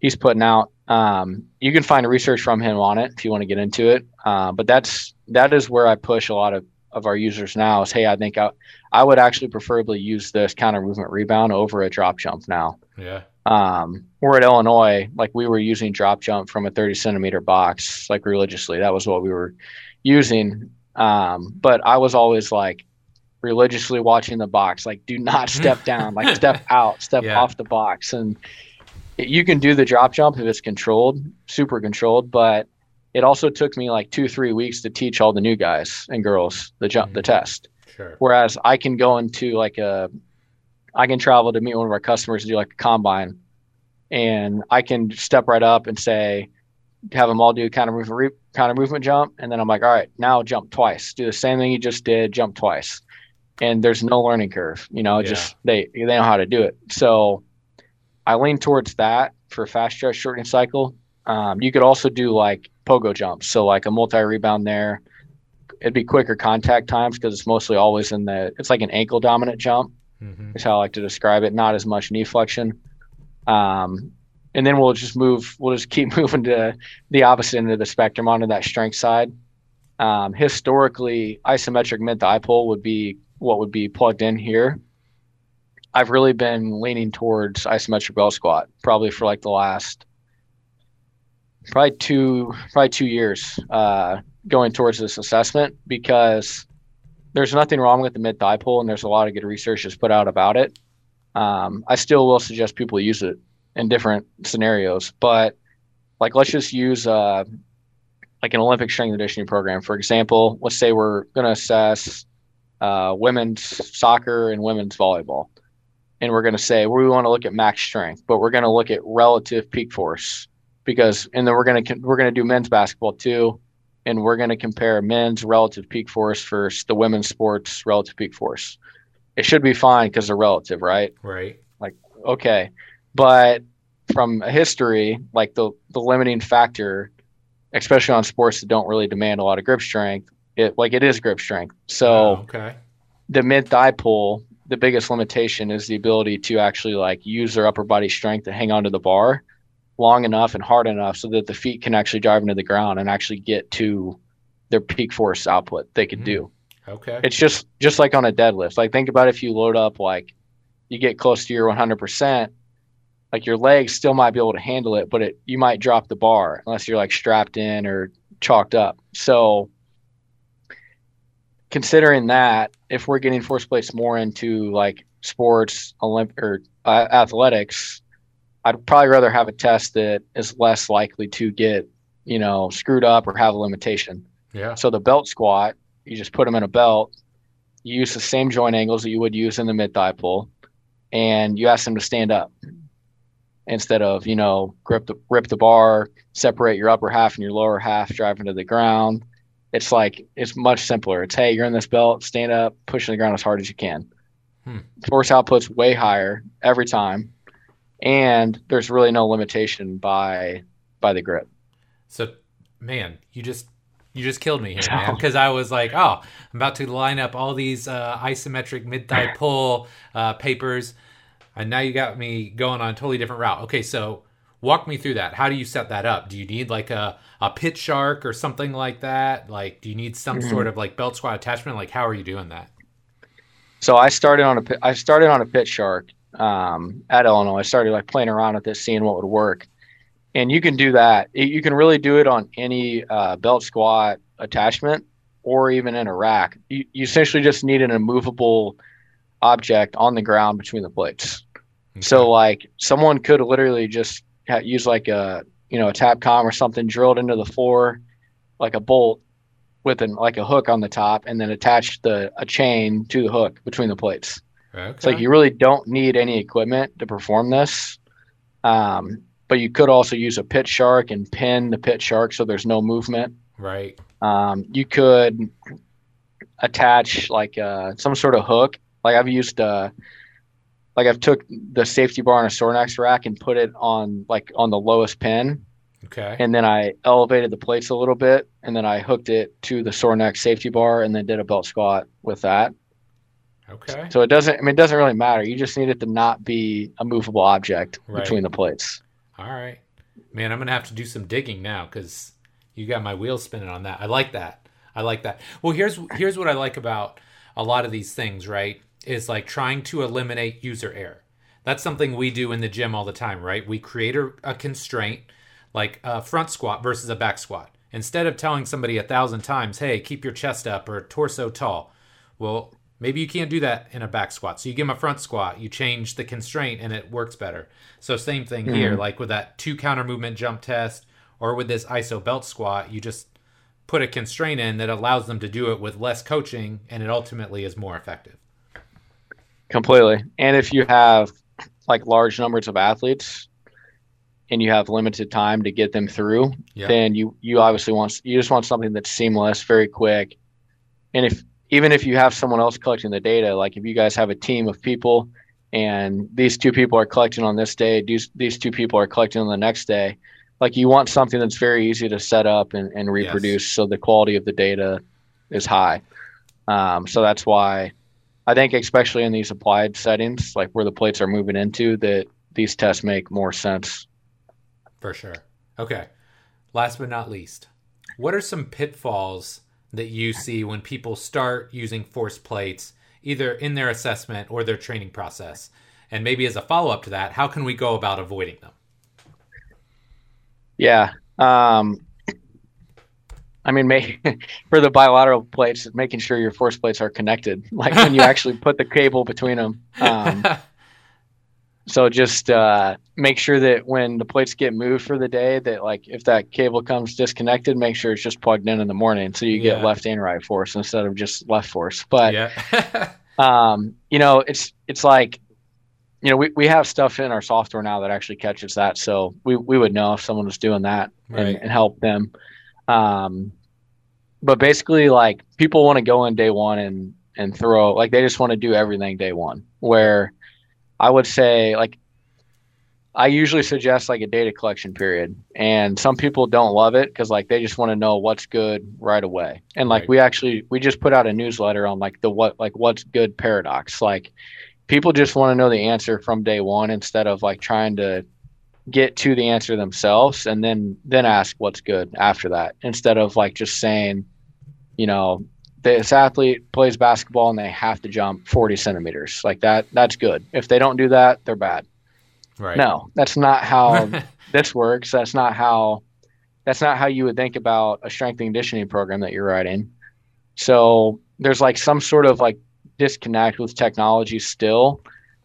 he's putting out. Um, you can find research from him on it if you want to get into it. Uh, but that's that is where I push a lot of of our users now is hey, I think I I would actually preferably use this counter movement rebound over a drop jump now. Yeah um, we're at Illinois, like we were using drop jump from a 30 centimeter box, like religiously. That was what we were using. Um, but I was always like religiously watching the box, like do not (laughs) step down, like step out, step yeah. off the box. And it, you can do the drop jump if it's controlled, super controlled, but it also took me like two, three weeks to teach all the new guys and girls the jump, mm-hmm. the test. Sure. Whereas I can go into like a I can travel to meet one of our customers to do like a combine, and I can step right up and say, have them all do kind of movement, kind of movement jump, and then I'm like, all right, now jump twice, do the same thing you just did, jump twice, and there's no learning curve. You know, yeah. just they they know how to do it. So I lean towards that for fast stretch shortening cycle. Um, you could also do like pogo jumps, so like a multi rebound there. It'd be quicker contact times because it's mostly always in the. It's like an ankle dominant jump mm-hmm. is how I like to describe it. Not as much knee flexion. Um, and then we'll just move. We'll just keep (laughs) moving to the opposite end of the spectrum onto that strength side. Um, historically, isometric mid thigh pull would be what would be plugged in here. I've really been leaning towards isometric belt squat, probably for like the last probably two probably two years uh, going towards this assessment because there's nothing wrong with the mid thigh pull, and there's a lot of good research that's put out about it. Um, I still will suggest people use it in different scenarios, but like let's just use uh, like an Olympic strength conditioning program. For example, let's say we're going to assess uh, women's soccer and women's volleyball, and we're going to say well, we want to look at max strength, but we're going to look at relative peak force because, and then we're going to we're going to do men's basketball too and we're going to compare men's relative peak force versus the women's sports relative peak force. It should be fine because they're relative, right? Right. Like, okay. But from history, like the, the limiting factor, especially on sports that don't really demand a lot of grip strength, it like it is grip strength. So oh, okay. the mid thigh pull, the biggest limitation is the ability to actually like use their upper body strength to hang onto the bar long enough and hard enough so that the feet can actually drive into the ground and actually get to their peak force output they can mm do. Okay. It's just just like on a deadlift. Like think about if you load up like you get close to your 100%, like your legs still might be able to handle it, but it you might drop the bar unless you're like strapped in or chalked up. So considering that, if we're getting force plates more into like sports, Olymp or uh, athletics, I'd probably rather have a test that is less likely to get, you know, screwed up or have a limitation. Yeah. So the belt squat, you just put them in a belt. You use the same joint angles that you would use in the mid thigh pull, and you ask them to stand up instead of you know grip the rip the bar, separate your upper half and your lower half, drive into the ground. It's like it's much simpler. It's hey, you're in this belt, stand up, push the ground as hard as you can. Hmm. Force output's way higher every time, and there's really no limitation by by the grip. So, man, you just you just killed me here, (laughs) man. Because I was like, oh, I'm about to line up all these uh, isometric mid thigh pull uh, papers, and now you got me going on a totally different route. Okay, so walk me through that. How do you set that up? Do you need like a a pit shark or something like that? Like, do you need some Mhm. sort of like belt squat attachment? Like, how are you doing that? So I started on a pit- started on a pit shark um, at Illinois. I started like playing around with this seeing what would work. And you can do that. You- can really do it on any uh, belt squat attachment or even in a rack. You, you essentially just need an immovable object on the ground between the plates. So like someone could literally just use like a you know a Tapcon or something drilled into the floor, like a bolt with an like a hook on the top, and then attach the a chain to the hook between the plates. okay. It's like you really don't need any equipment to perform this. Um, but you could also use a pit shark and pin the pit shark so there's no movement. right. Um, you could attach like uh, some sort of hook. Like I've used, uh, like I've took the safety bar on a Sorinex rack and put it on like on the lowest pin, Okay. and then I elevated the plates a little bit, and then I hooked it to the Sorinex safety bar, and then did a belt squat with that. okay. So it doesn't. I mean, it doesn't really matter. You just need it to not be a movable object Right. between the plates. All right, man. I'm gonna have to do some digging now because you got my wheels spinning on that. I like that. I like that. Well, here's here's what I like about a lot of these things. Right, is like trying to eliminate user error. That's something we do in the gym all the time, right? We create a, a constraint, like a front squat versus a back squat. Instead of telling somebody a thousand times, "Hey, keep your chest up" or torso tall, well, maybe you can't do that in a back squat. So you give them a front squat, you change the constraint, and it works better. So same thing hmm. here, like with that two counter movement jump test, or with this ISO belt squat, you just put a constraint in that allows them to do it with less coaching, and it ultimately is more effective. Completely. And if you have like large numbers of athletes and you have limited time to get them through, Yeah. then you you obviously want you just want something that's seamless, very quick. And if even if you have someone else collecting the data, like if you guys have a team of people and these two people are collecting on this day, these these two people are collecting on the next day, like you want something that's very easy to set up and, and reproduce so the quality of the data is high. Um, so that's why I think especially in these applied settings, like where the plates are moving into, that these tests make more sense. For sure. Okay. Last but not least, what are some pitfalls that you see when people start using force plates, either in their assessment or their training process? And maybe as a follow up to that, how can we go about avoiding them? Yeah. Um, I mean, (laughs) for the bilateral plates, making sure your force plates are connected, (laughs) like when you (laughs) actually put the cable between them. Um, so just uh, make sure that when the plates get moved for the day, that like if that cable comes disconnected, make sure it's just plugged in in the morning, so you get Yeah. left and right force instead of just left force. But yeah. um, you know, it's it's like, you know, we, we have stuff in our software now that actually catches that, so we, we would know if someone was doing that and, and help them. Um, but basically, like people want to go in day one and and throw like they just want to do everything day one. Where I would say like I usually suggest like a data collection period, and some people don't love it because like they just want to know what's good right away. And like Right. we actually we just put out a newsletter on like the what like what's good paradox. Like people just want to know the answer from day one instead of like trying to get to the answer themselves and then then ask what's good after that instead of like just saying you know this athlete plays basketball and they have to jump 40 centimeters. Like that that's good. If they don't do that they're bad. Right. no that's not how (laughs) this works. That's not how that's not how you would think about a strength and conditioning program that you're writing So there's like some sort of like disconnect with technology still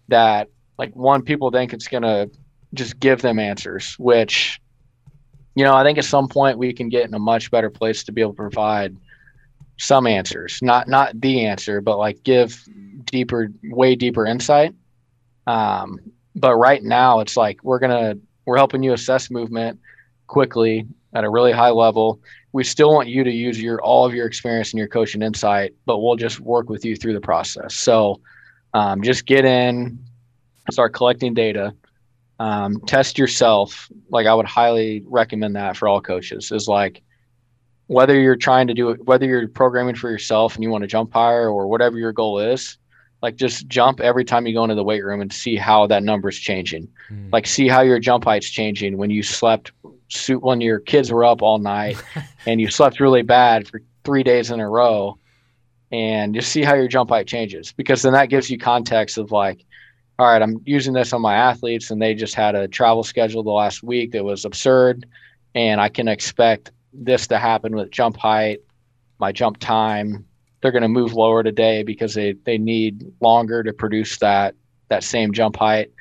that like one people think it's going to just give them answers which you know i think at some point we can get in a much better place to be able to provide some answers not not the answer but like give deeper way deeper insight um, but right now it's like we're gonna we're helping you assess movement quickly at a really high level we still want you to use your all of your experience and your coaching insight, but we'll just work with you through the process. So um, just get in, start collecting data, um, test yourself. Like I would highly recommend that for all coaches. Is like whether you're trying to do it, whether you're programming for yourself and you want to jump higher or whatever your goal is, like just jump every time you go into the weight room and see how that number is changing. Mm. Like see how your jump height's changing when you slept suit when your kids were up all night (laughs) and you slept really bad for three days in a row and just see how your jump height changes because then that gives you context of like all right i'm using this on my athletes and they just had a travel schedule the last week that was absurd and i can expect this to happen with jump height my jump time they're going to move lower today because they, they need longer to produce that that same jump height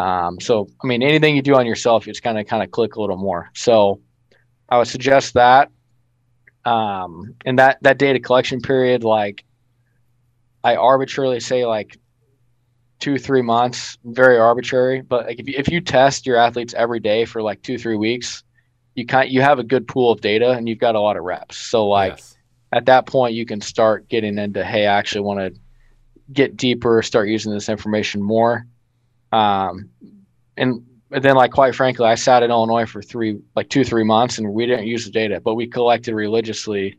um, so, I mean, anything you do on yourself, it's kind of kind of click a little more. So, I would suggest that. Um, and that that data collection period, like, I arbitrarily say like two three months, very arbitrary. But like if you, if you test your athletes every day for like two three weeks, you kind you have a good pool of data and you've got a lot of reps. So like yes. at that point, you can start getting into hey, I actually want to get deeper, start using this information more. Um, and then, like quite frankly, I sat in Illinois for three, like two, three months, and we didn't use the data, but we collected religiously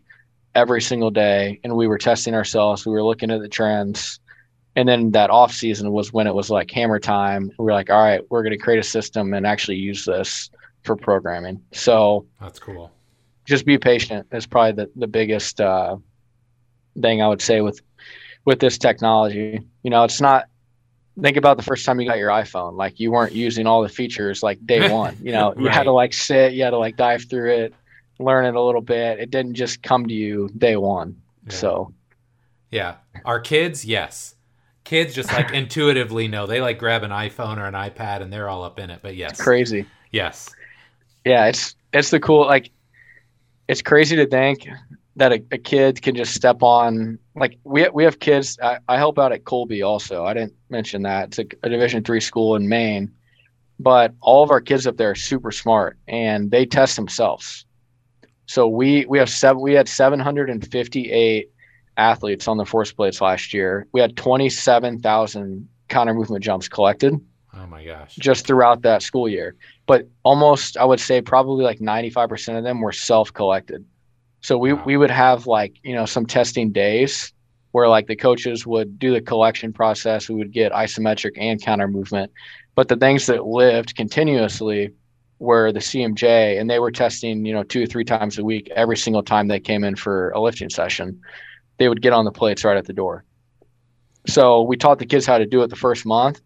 every single day, and we were testing ourselves. We were looking at the trends, and then that off season was when it was like hammer time. We were like, all right, we're going to create a system and actually use this for programming. So that's cool. Just be patient is probably the the biggest uh, thing I would say with with this technology. You know, it's not think about the first time you got your iPhone. Like you weren't using all the features like day (laughs) one. You know, right. you had to like sit, you had to like dive through it, learn it a little bit. It didn't just come to you day one. Yeah. So, yeah, our kids, yes, kids just like intuitively know. They like grab an iPhone or an iPad and they're all up in it. But yes, it's crazy. Yes. Yeah, it's it's the cool like. It's crazy to think that a, a, kid can just step on like we we have kids I, I, help out at Colby also I didn't mention that it's a, a Division three school in Maine but all of our kids up there are super smart and they test themselves so we we have seven we had 758 athletes on the force plates last year we had 27,000 counter movement jumps collected oh my gosh just throughout that school year but almost I would say probably like 95% of them were self collected so we, wow. we would have like, you know, some testing days where like the coaches would do the collection process. We would get isometric and counter movement. But the things that lived continuously were the CMJ and they were testing, you know, two or three times a week every single time they came in for a lifting session. They would get on the plates right at the door. So we taught the kids how to do it the first month.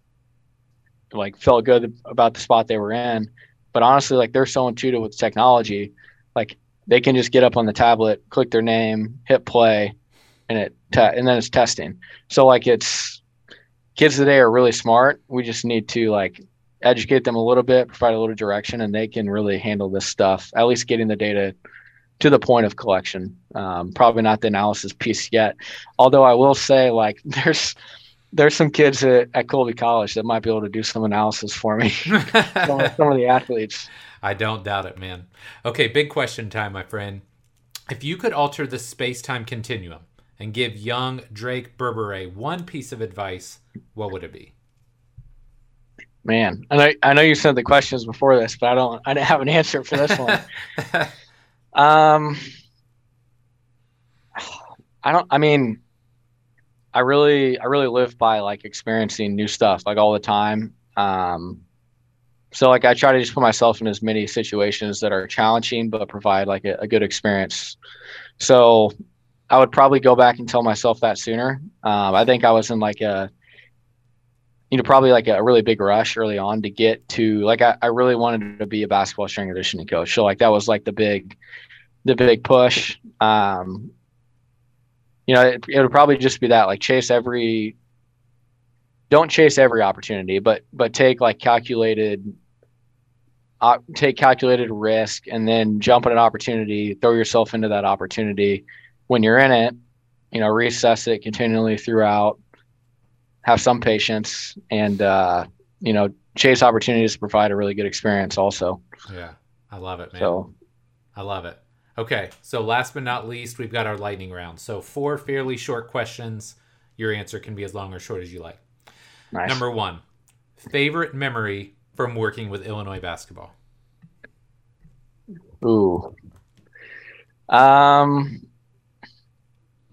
Like felt good about the spot they were in. But honestly, like they're so intuitive with technology. Like they can just get up on the tablet, click their name, hit play, and it te- and then it's testing. So like it's kids today are really smart. We just need to like educate them a little bit, provide a little direction, and they can really handle this stuff. At least getting the data to the point of collection. Um, probably not the analysis piece yet. Although I will say, like, (laughs) there's there's some kids at, at Colby College that might be able to do some analysis for me. (laughs) some, some of the athletes. I don't doubt it, man. Okay, big question time, my friend. If you could alter the space time continuum and give young Drake Berberet one piece of advice, what would it be? Man, I know, I know you sent the questions before this, but I don't I didn't have an answer for this one. (laughs) um I don't I mean I really I really live by like experiencing new stuff like all the time. Um so like I try to just put myself in as many situations that are challenging but provide like a, a good experience. So I would probably go back and tell myself that sooner. Um, I think I was in like a you know probably like a really big rush early on to get to like I, I really wanted to be a basketball strength conditioning coach. So like that was like the big the big push. Um, you know, it, it'll probably just be that like chase every, don't chase every opportunity, but but take like calculated, uh, take calculated risk, and then jump at an opportunity, throw yourself into that opportunity. When you're in it, you know, reassess it continually throughout. Have some patience, and uh, you know, chase opportunities to provide a really good experience. Also, Yeah, I love it, man. so I love it. Okay, so last but not least, we've got our lightning round. So four fairly short questions. Your answer can be as long or short as you like. nice. Number one, favorite memory from working with Illinois basketball. Ooh. Um.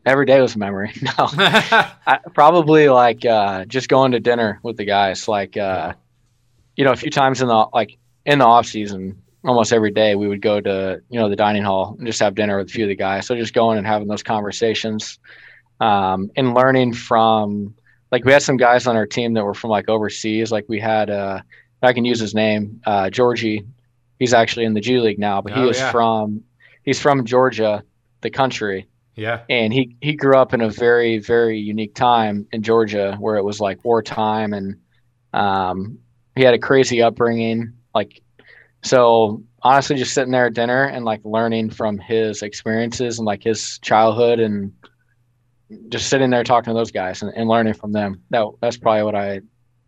Every day was a memory. (laughs) No, (laughs) I, probably like uh, just going to dinner with the guys. Like, uh, you know, a few times in the like in the off season, almost every day we would go to you know the dining hall and just have dinner with a few of the guys. So just going and having those conversations, um, and learning from like we had some guys on our team that were from like overseas. Like we had uh, I can use his name, uh, Georgie. He's actually in the G League now, but he Oh, was yeah. from he's from Georgia, the country yeah, and he he grew up in a very very unique time in Georgia where it was like wartime and um, he had a crazy upbringing like so honestly just sitting there at dinner and like learning from his experiences and like his childhood and just sitting there talking to those guys and, and learning from them that that's probably what I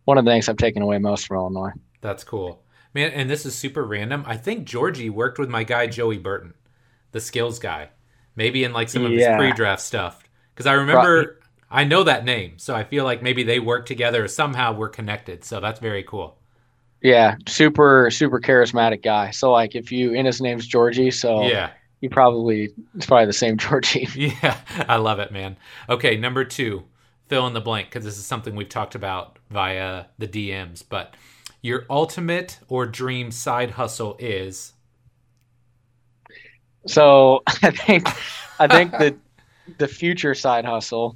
one of the things I've taken away most from Illinois that's cool, man. And this is super random. I think Georgie worked with my guy Joey Burton, the skills guy, maybe in like some of Yeah. his pre-draft stuff. Because I remember, I know that name, so I feel like maybe they work together or somehow we're connected. So that's very cool. yeah super super charismatic guy so like if you and his name's Georgie so Yeah. you probably it's probably the same (laughs) Georgie (laughs) Yeah, I love it, man. Okay, number two, fill in the blank because this is something we've talked about via the DMs. But your ultimate or dream side hustle is So (laughs) I think I think that the future side hustle,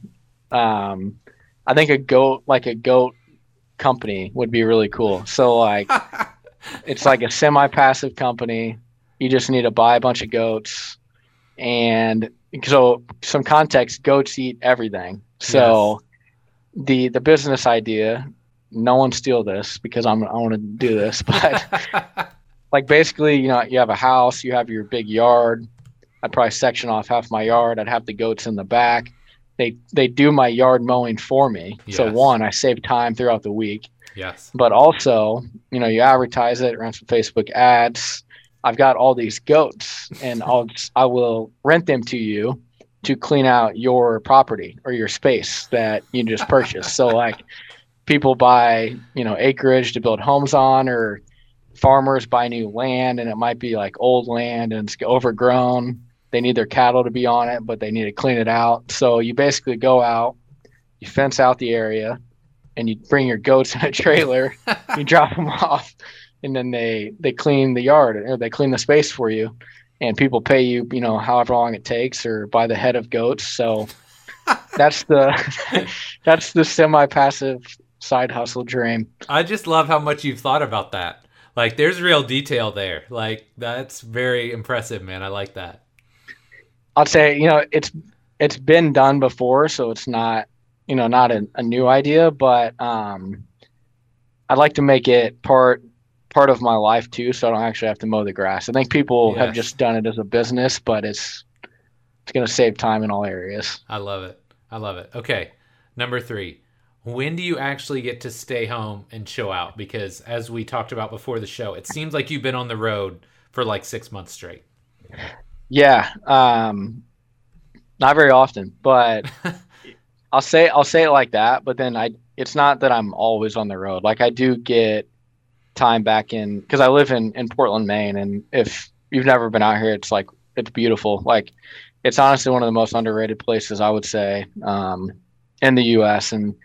um, I think a goat like a goat company would be really cool. So like (laughs) it's like a semi-passive company. You just need to buy a bunch of goats, and so some context: goats eat everything. So the the business idea, no one steal this because I'm I want to do this, but (laughs) like basically, you know, you have a house, you have your big yard. I'd probably section off half my yard. I'd have the goats in the back. They they do my yard mowing for me. So one, I save time throughout the week, yes. but also, you know, you advertise it, run some Facebook ads. I've got all these goats, and I'll just, I will rent them to you to clean out your property or your space that you just purchased. so like, people buy you know acreage to build homes on, or farmers buy new land, and it might be like old land and it's overgrown. They need their cattle to be on it, but they need to clean it out. So you basically go out, you fence out the area, and you bring your goats (laughs) in a trailer you (laughs) drop them off and then they they clean the yard or they clean the space for you and people pay you you know however long it takes or by the head of goats so (laughs) that's the that's the semi-passive side hustle dream I just love how much you've thought about that. Like, there's real detail there. Like, that's very impressive, man. I like that. i'd say you know it's it's been done before so it's not you know not a, a new idea but um i'd like to make it part part of my life too so i don't actually have to mow the grass i think people have just done it as a business but it's it's going to save time in all areas I love it. I love it. Okay, number three. When do you actually get to stay home and chill out? Because as we talked about before the show, it seems like you've been on the road for like six months straight. Yeah, um, not very often, but (laughs) I'll say I'll say it like that. But then I, it's not that I'm always on the road. Like I do get time back in because I live in in Portland, Maine, and if you've never been out here, it's like it's beautiful. Like it's honestly one of the most underrated places I would say um, in the U.S. And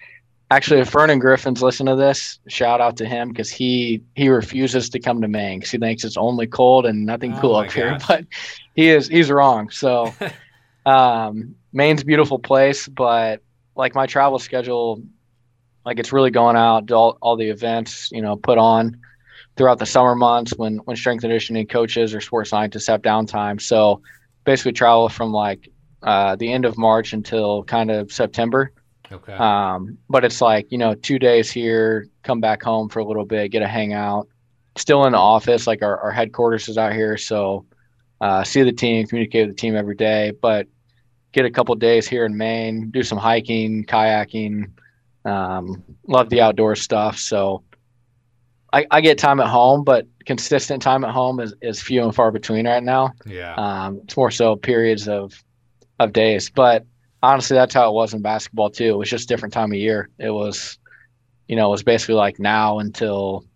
actually, if Vernon Griffin's listen to this, shout out to him because he he refuses to come to Maine because he thinks it's only cold and nothing Oh cool up here. But he is he's wrong. So (laughs) um, Maine's a beautiful place, but like my travel schedule, like it's really going out to all, all the events, you know, put on throughout the summer months when when strength conditioning coaches or sports scientists have downtime. So basically travel from like uh, the end of March until kind of September. Okay. Um, but it's like, you know, two days here, come back home for a little bit, get a hangout. Still in the office, like our, our headquarters is out here. So uh, see the team, communicate with the team every day, but get a couple days here in Maine, do some hiking, kayaking. Um, love the outdoor stuff. So I, I get time at home, but consistent time at home is, is few and far between right now. yeah. Um, it's more so periods of of days. But honestly, that's how it was in basketball too. It was just different time of year. It was, you know, it was basically like now until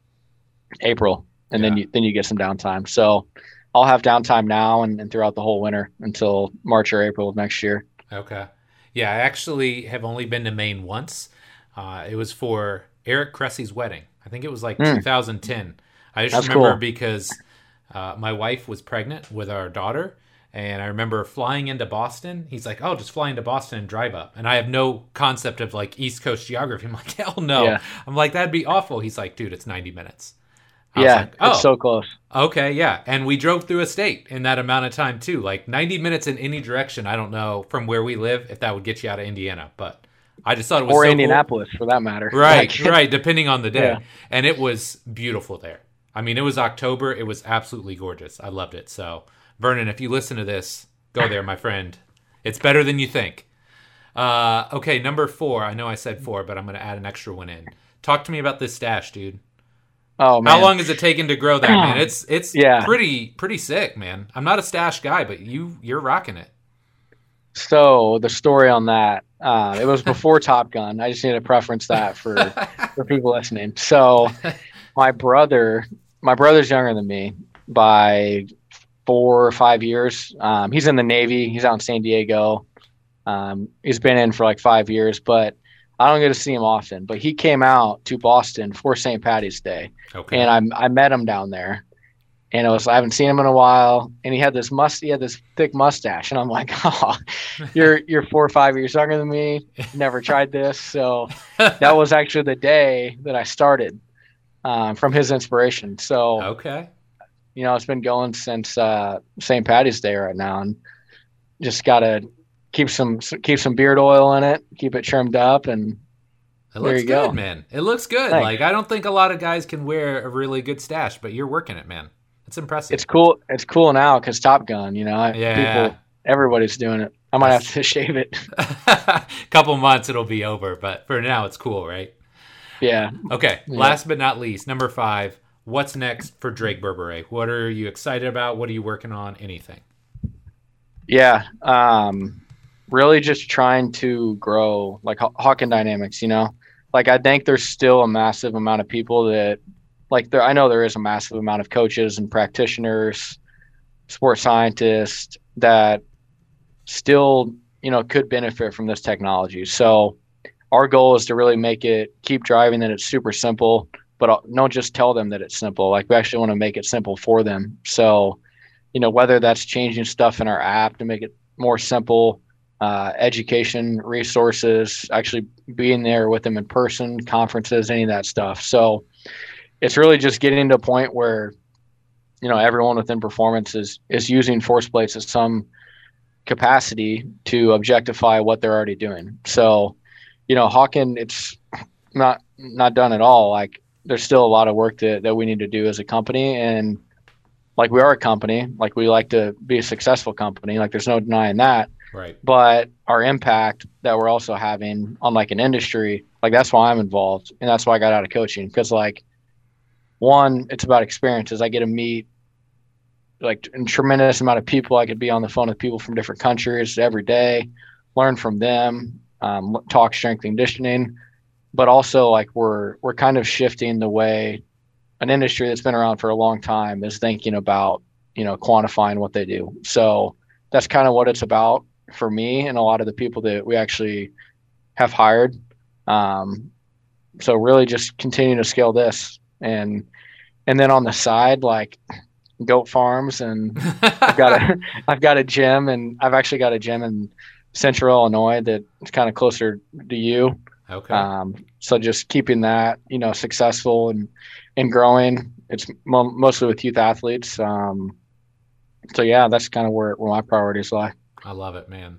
April, and then you then you get some downtime. So I'll have downtime now and, and throughout the whole winter until March or April of next year. Okay. Yeah, I actually have only been to Maine once. Uh, it was for Eric Cressey's wedding. I think it was like Mm. 2010. I just That's remember cool. because uh, my wife was pregnant with our daughter. And I remember flying into Boston. He's like, "Oh, just fly into Boston and drive up." And I have no concept of like East Coast geography. (laughs) I'm like, "Hell no!" Yeah. I'm like, "That'd be awful." He's like, "Dude, it's 90 minutes." I yeah, like, "Oh, it's so oh. close. Okay, yeah. And we drove through a state in that amount of time too. Like 90 minutes in any direction. I don't know from where we live if that would get you out of Indiana, but I just thought it was Or so cool. Indianapolis for that matter. Right, Like, (laughs) right, depending on the day. Yeah. And it was beautiful there. I mean, it was October. It was absolutely gorgeous. I loved it. So, Vernon, if you listen to this, go there, my friend. It's better than you think. Uh, okay, number four. I know I said four, but I'm going to add an extra one in. Talk to me about this stash, dude. Oh man. How long has it taken to grow that, man? (clears throat) It's it's Yeah. pretty pretty sick, man. I'm not a stash guy, but you you're rocking it. So the story on that, uh, it was before Top Gun. I just need to preference that for for people listening. So (laughs) my brother, my brother's younger than me by four or five years. Um, he's in the Navy. He's out in San Diego. Um, he's been in for like five years, but I don't get to see him often. But he came out to Boston for St. Patty's Day, Okay. and I I met him down there, and it was I haven't seen him in a while, and he had this must he had this thick mustache, and I'm like, (laughs) oh, you're you're four or five years younger than me, never tried this, so (laughs) that was actually the day that I started um, from his inspiration. So okay. You know, it's been going since uh, St. Patty's Day right now, and just gotta keep some keep some beard oil in it, keep it trimmed up, and It looks good, go. man. It looks good. Thanks. Like I don't think a lot of guys can wear a really good stash, but you're working it, man. It's impressive. it's cool. It's cool now because Top Gun, you know, Yeah. people, everybody's doing it. I might have to (laughs) shave it. A (laughs) couple months it'll be over, but for now it's cool, right? Yeah. Okay. Yeah. Last but not least, number five. What's next for Drake Berberet? What are you excited about? What are you working on? Anything? Yeah. Um, really just trying to grow like Haw- Hawkin Dynamics, you know, like I think there's still a massive amount of people that like there, I know there is a massive amount of coaches and practitioners, sports scientists that still, you know, could benefit from this technology. So our goal is to really make it keep driving that it's super simple, but uh, don't just tell them that it's simple. Like we actually want to make it simple for them. So, you know, whether that's changing stuff in our app to make it more simple, uh, education resources, actually being there with them in person, conferences, any of that stuff. So it's really just getting to a point where, you know, everyone within performance is is using force plates at some capacity to objectify what they're already doing. So, you know, Hawkin, it's not not done at all. Like there's still a lot of work that, that we need to do as a company and like we are a company, like we like to be a successful company, like there's no denying that. Right. But our impact that we're also having on like an industry, like that's why I'm involved. And that's why I got out of coaching. Because like one, it's about experiences. I get to meet like a tremendous amount of people. I could be on the phone with people from different countries every day, learn from them, um, talk strength and conditioning. But also like we're we're kind of shifting the way an industry that's been around for a long time is thinking about, you know, quantifying what they do. So that's kind of what it's about for me and a lot of the people that we actually have hired. Um, so really just continue to scale this and and then on the side like goat farms and I've got a (laughs) (laughs) I've got a gym and I've actually got a gym in central Illinois that's kind of closer to you. Okay. Um, so just keeping that, you know, successful and and growing. It's mo- mostly with youth athletes. Um, so yeah, that's kind of where, where my priorities lie. I love it, man.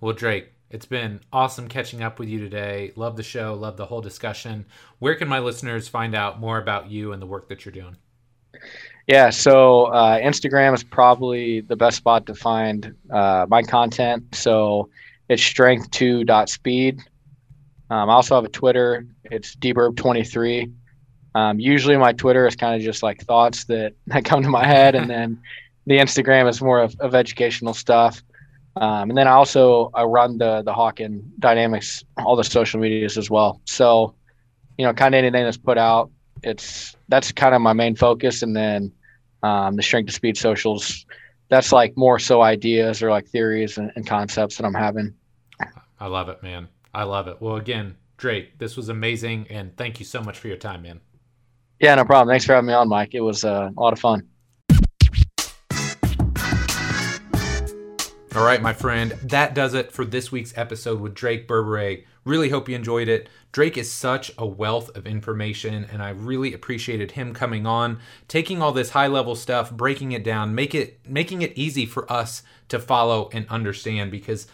Well, Drake, it's been awesome catching up with you today. Love the show, love the whole discussion. Where can my listeners find out more about you and the work that you're doing? Yeah, so uh, Instagram is probably the best spot to find uh, my content. So it's strength2.speed. Um, I also have a Twitter. It's dburb23. Um, usually my Twitter is kind of just like thoughts that, (laughs) that come to my head, and then the Instagram is more of, of educational stuff. Um, and then I also I run the the Hawkin Dynamics, all the social medias as well. So, you know, kind of anything that's put out, it's that's kind of my main focus. And then um, the strength to speed socials, that's like more so ideas or like theories and, and concepts that I'm having. I love it, man. I love it. Well, again, Drake, this was amazing, and thank you so much for your time, man. Yeah, no problem. Thanks for having me on, Mike. It was uh, a lot of fun. All right, my friend, that does it for this week's episode with Drake Berberet. Really hope you enjoyed it. Drake is such a wealth of information, and I really appreciated him coming on, taking all this high level stuff, breaking it down, make it making it easy for us to follow and understand because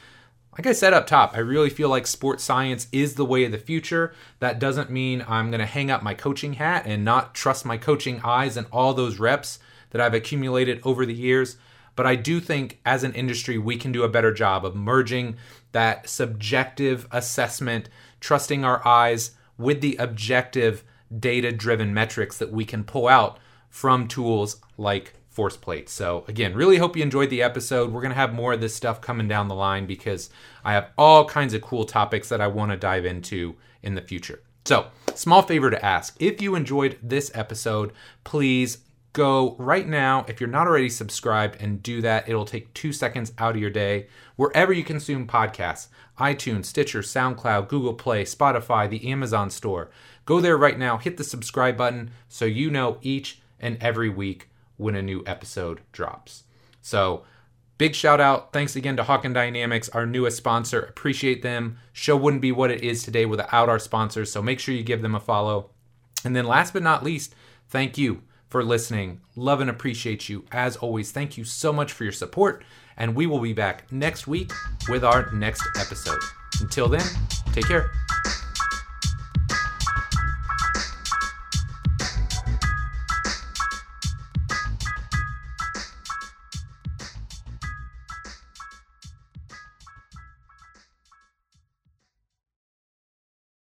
like I said up top, I really feel like sports science is the way of the future. That doesn't mean I'm going to hang up my coaching hat and not trust my coaching eyes and all those reps that I've accumulated over the years. But I do think as an industry, we can do a better job of merging that subjective assessment, trusting our eyes with the objective data driven metrics that we can pull out from tools like force plates. So, again, really hope you enjoyed the episode. We're going to have more of this stuff coming down the line because I have all kinds of cool topics that I want to dive into in the future. So, small favor to ask if you enjoyed this episode, please go right now. If you're not already subscribed and do that, it'll take two seconds out of your day. Wherever you consume podcasts iTunes, Stitcher, SoundCloud, Google Play, Spotify, the Amazon store. Go there right now, hit the subscribe button so you know each and every week when a new episode drops. So, big shout out. Thanks again to Hawkin Dynamics, our newest sponsor. Appreciate them. Show wouldn't be what it is today without our sponsors, so make sure you give them a follow. And then, last but not least, thank you for listening. Love and appreciate you. As always, thank you so much for your support, and we will be back next week with our next episode. Until then, take care.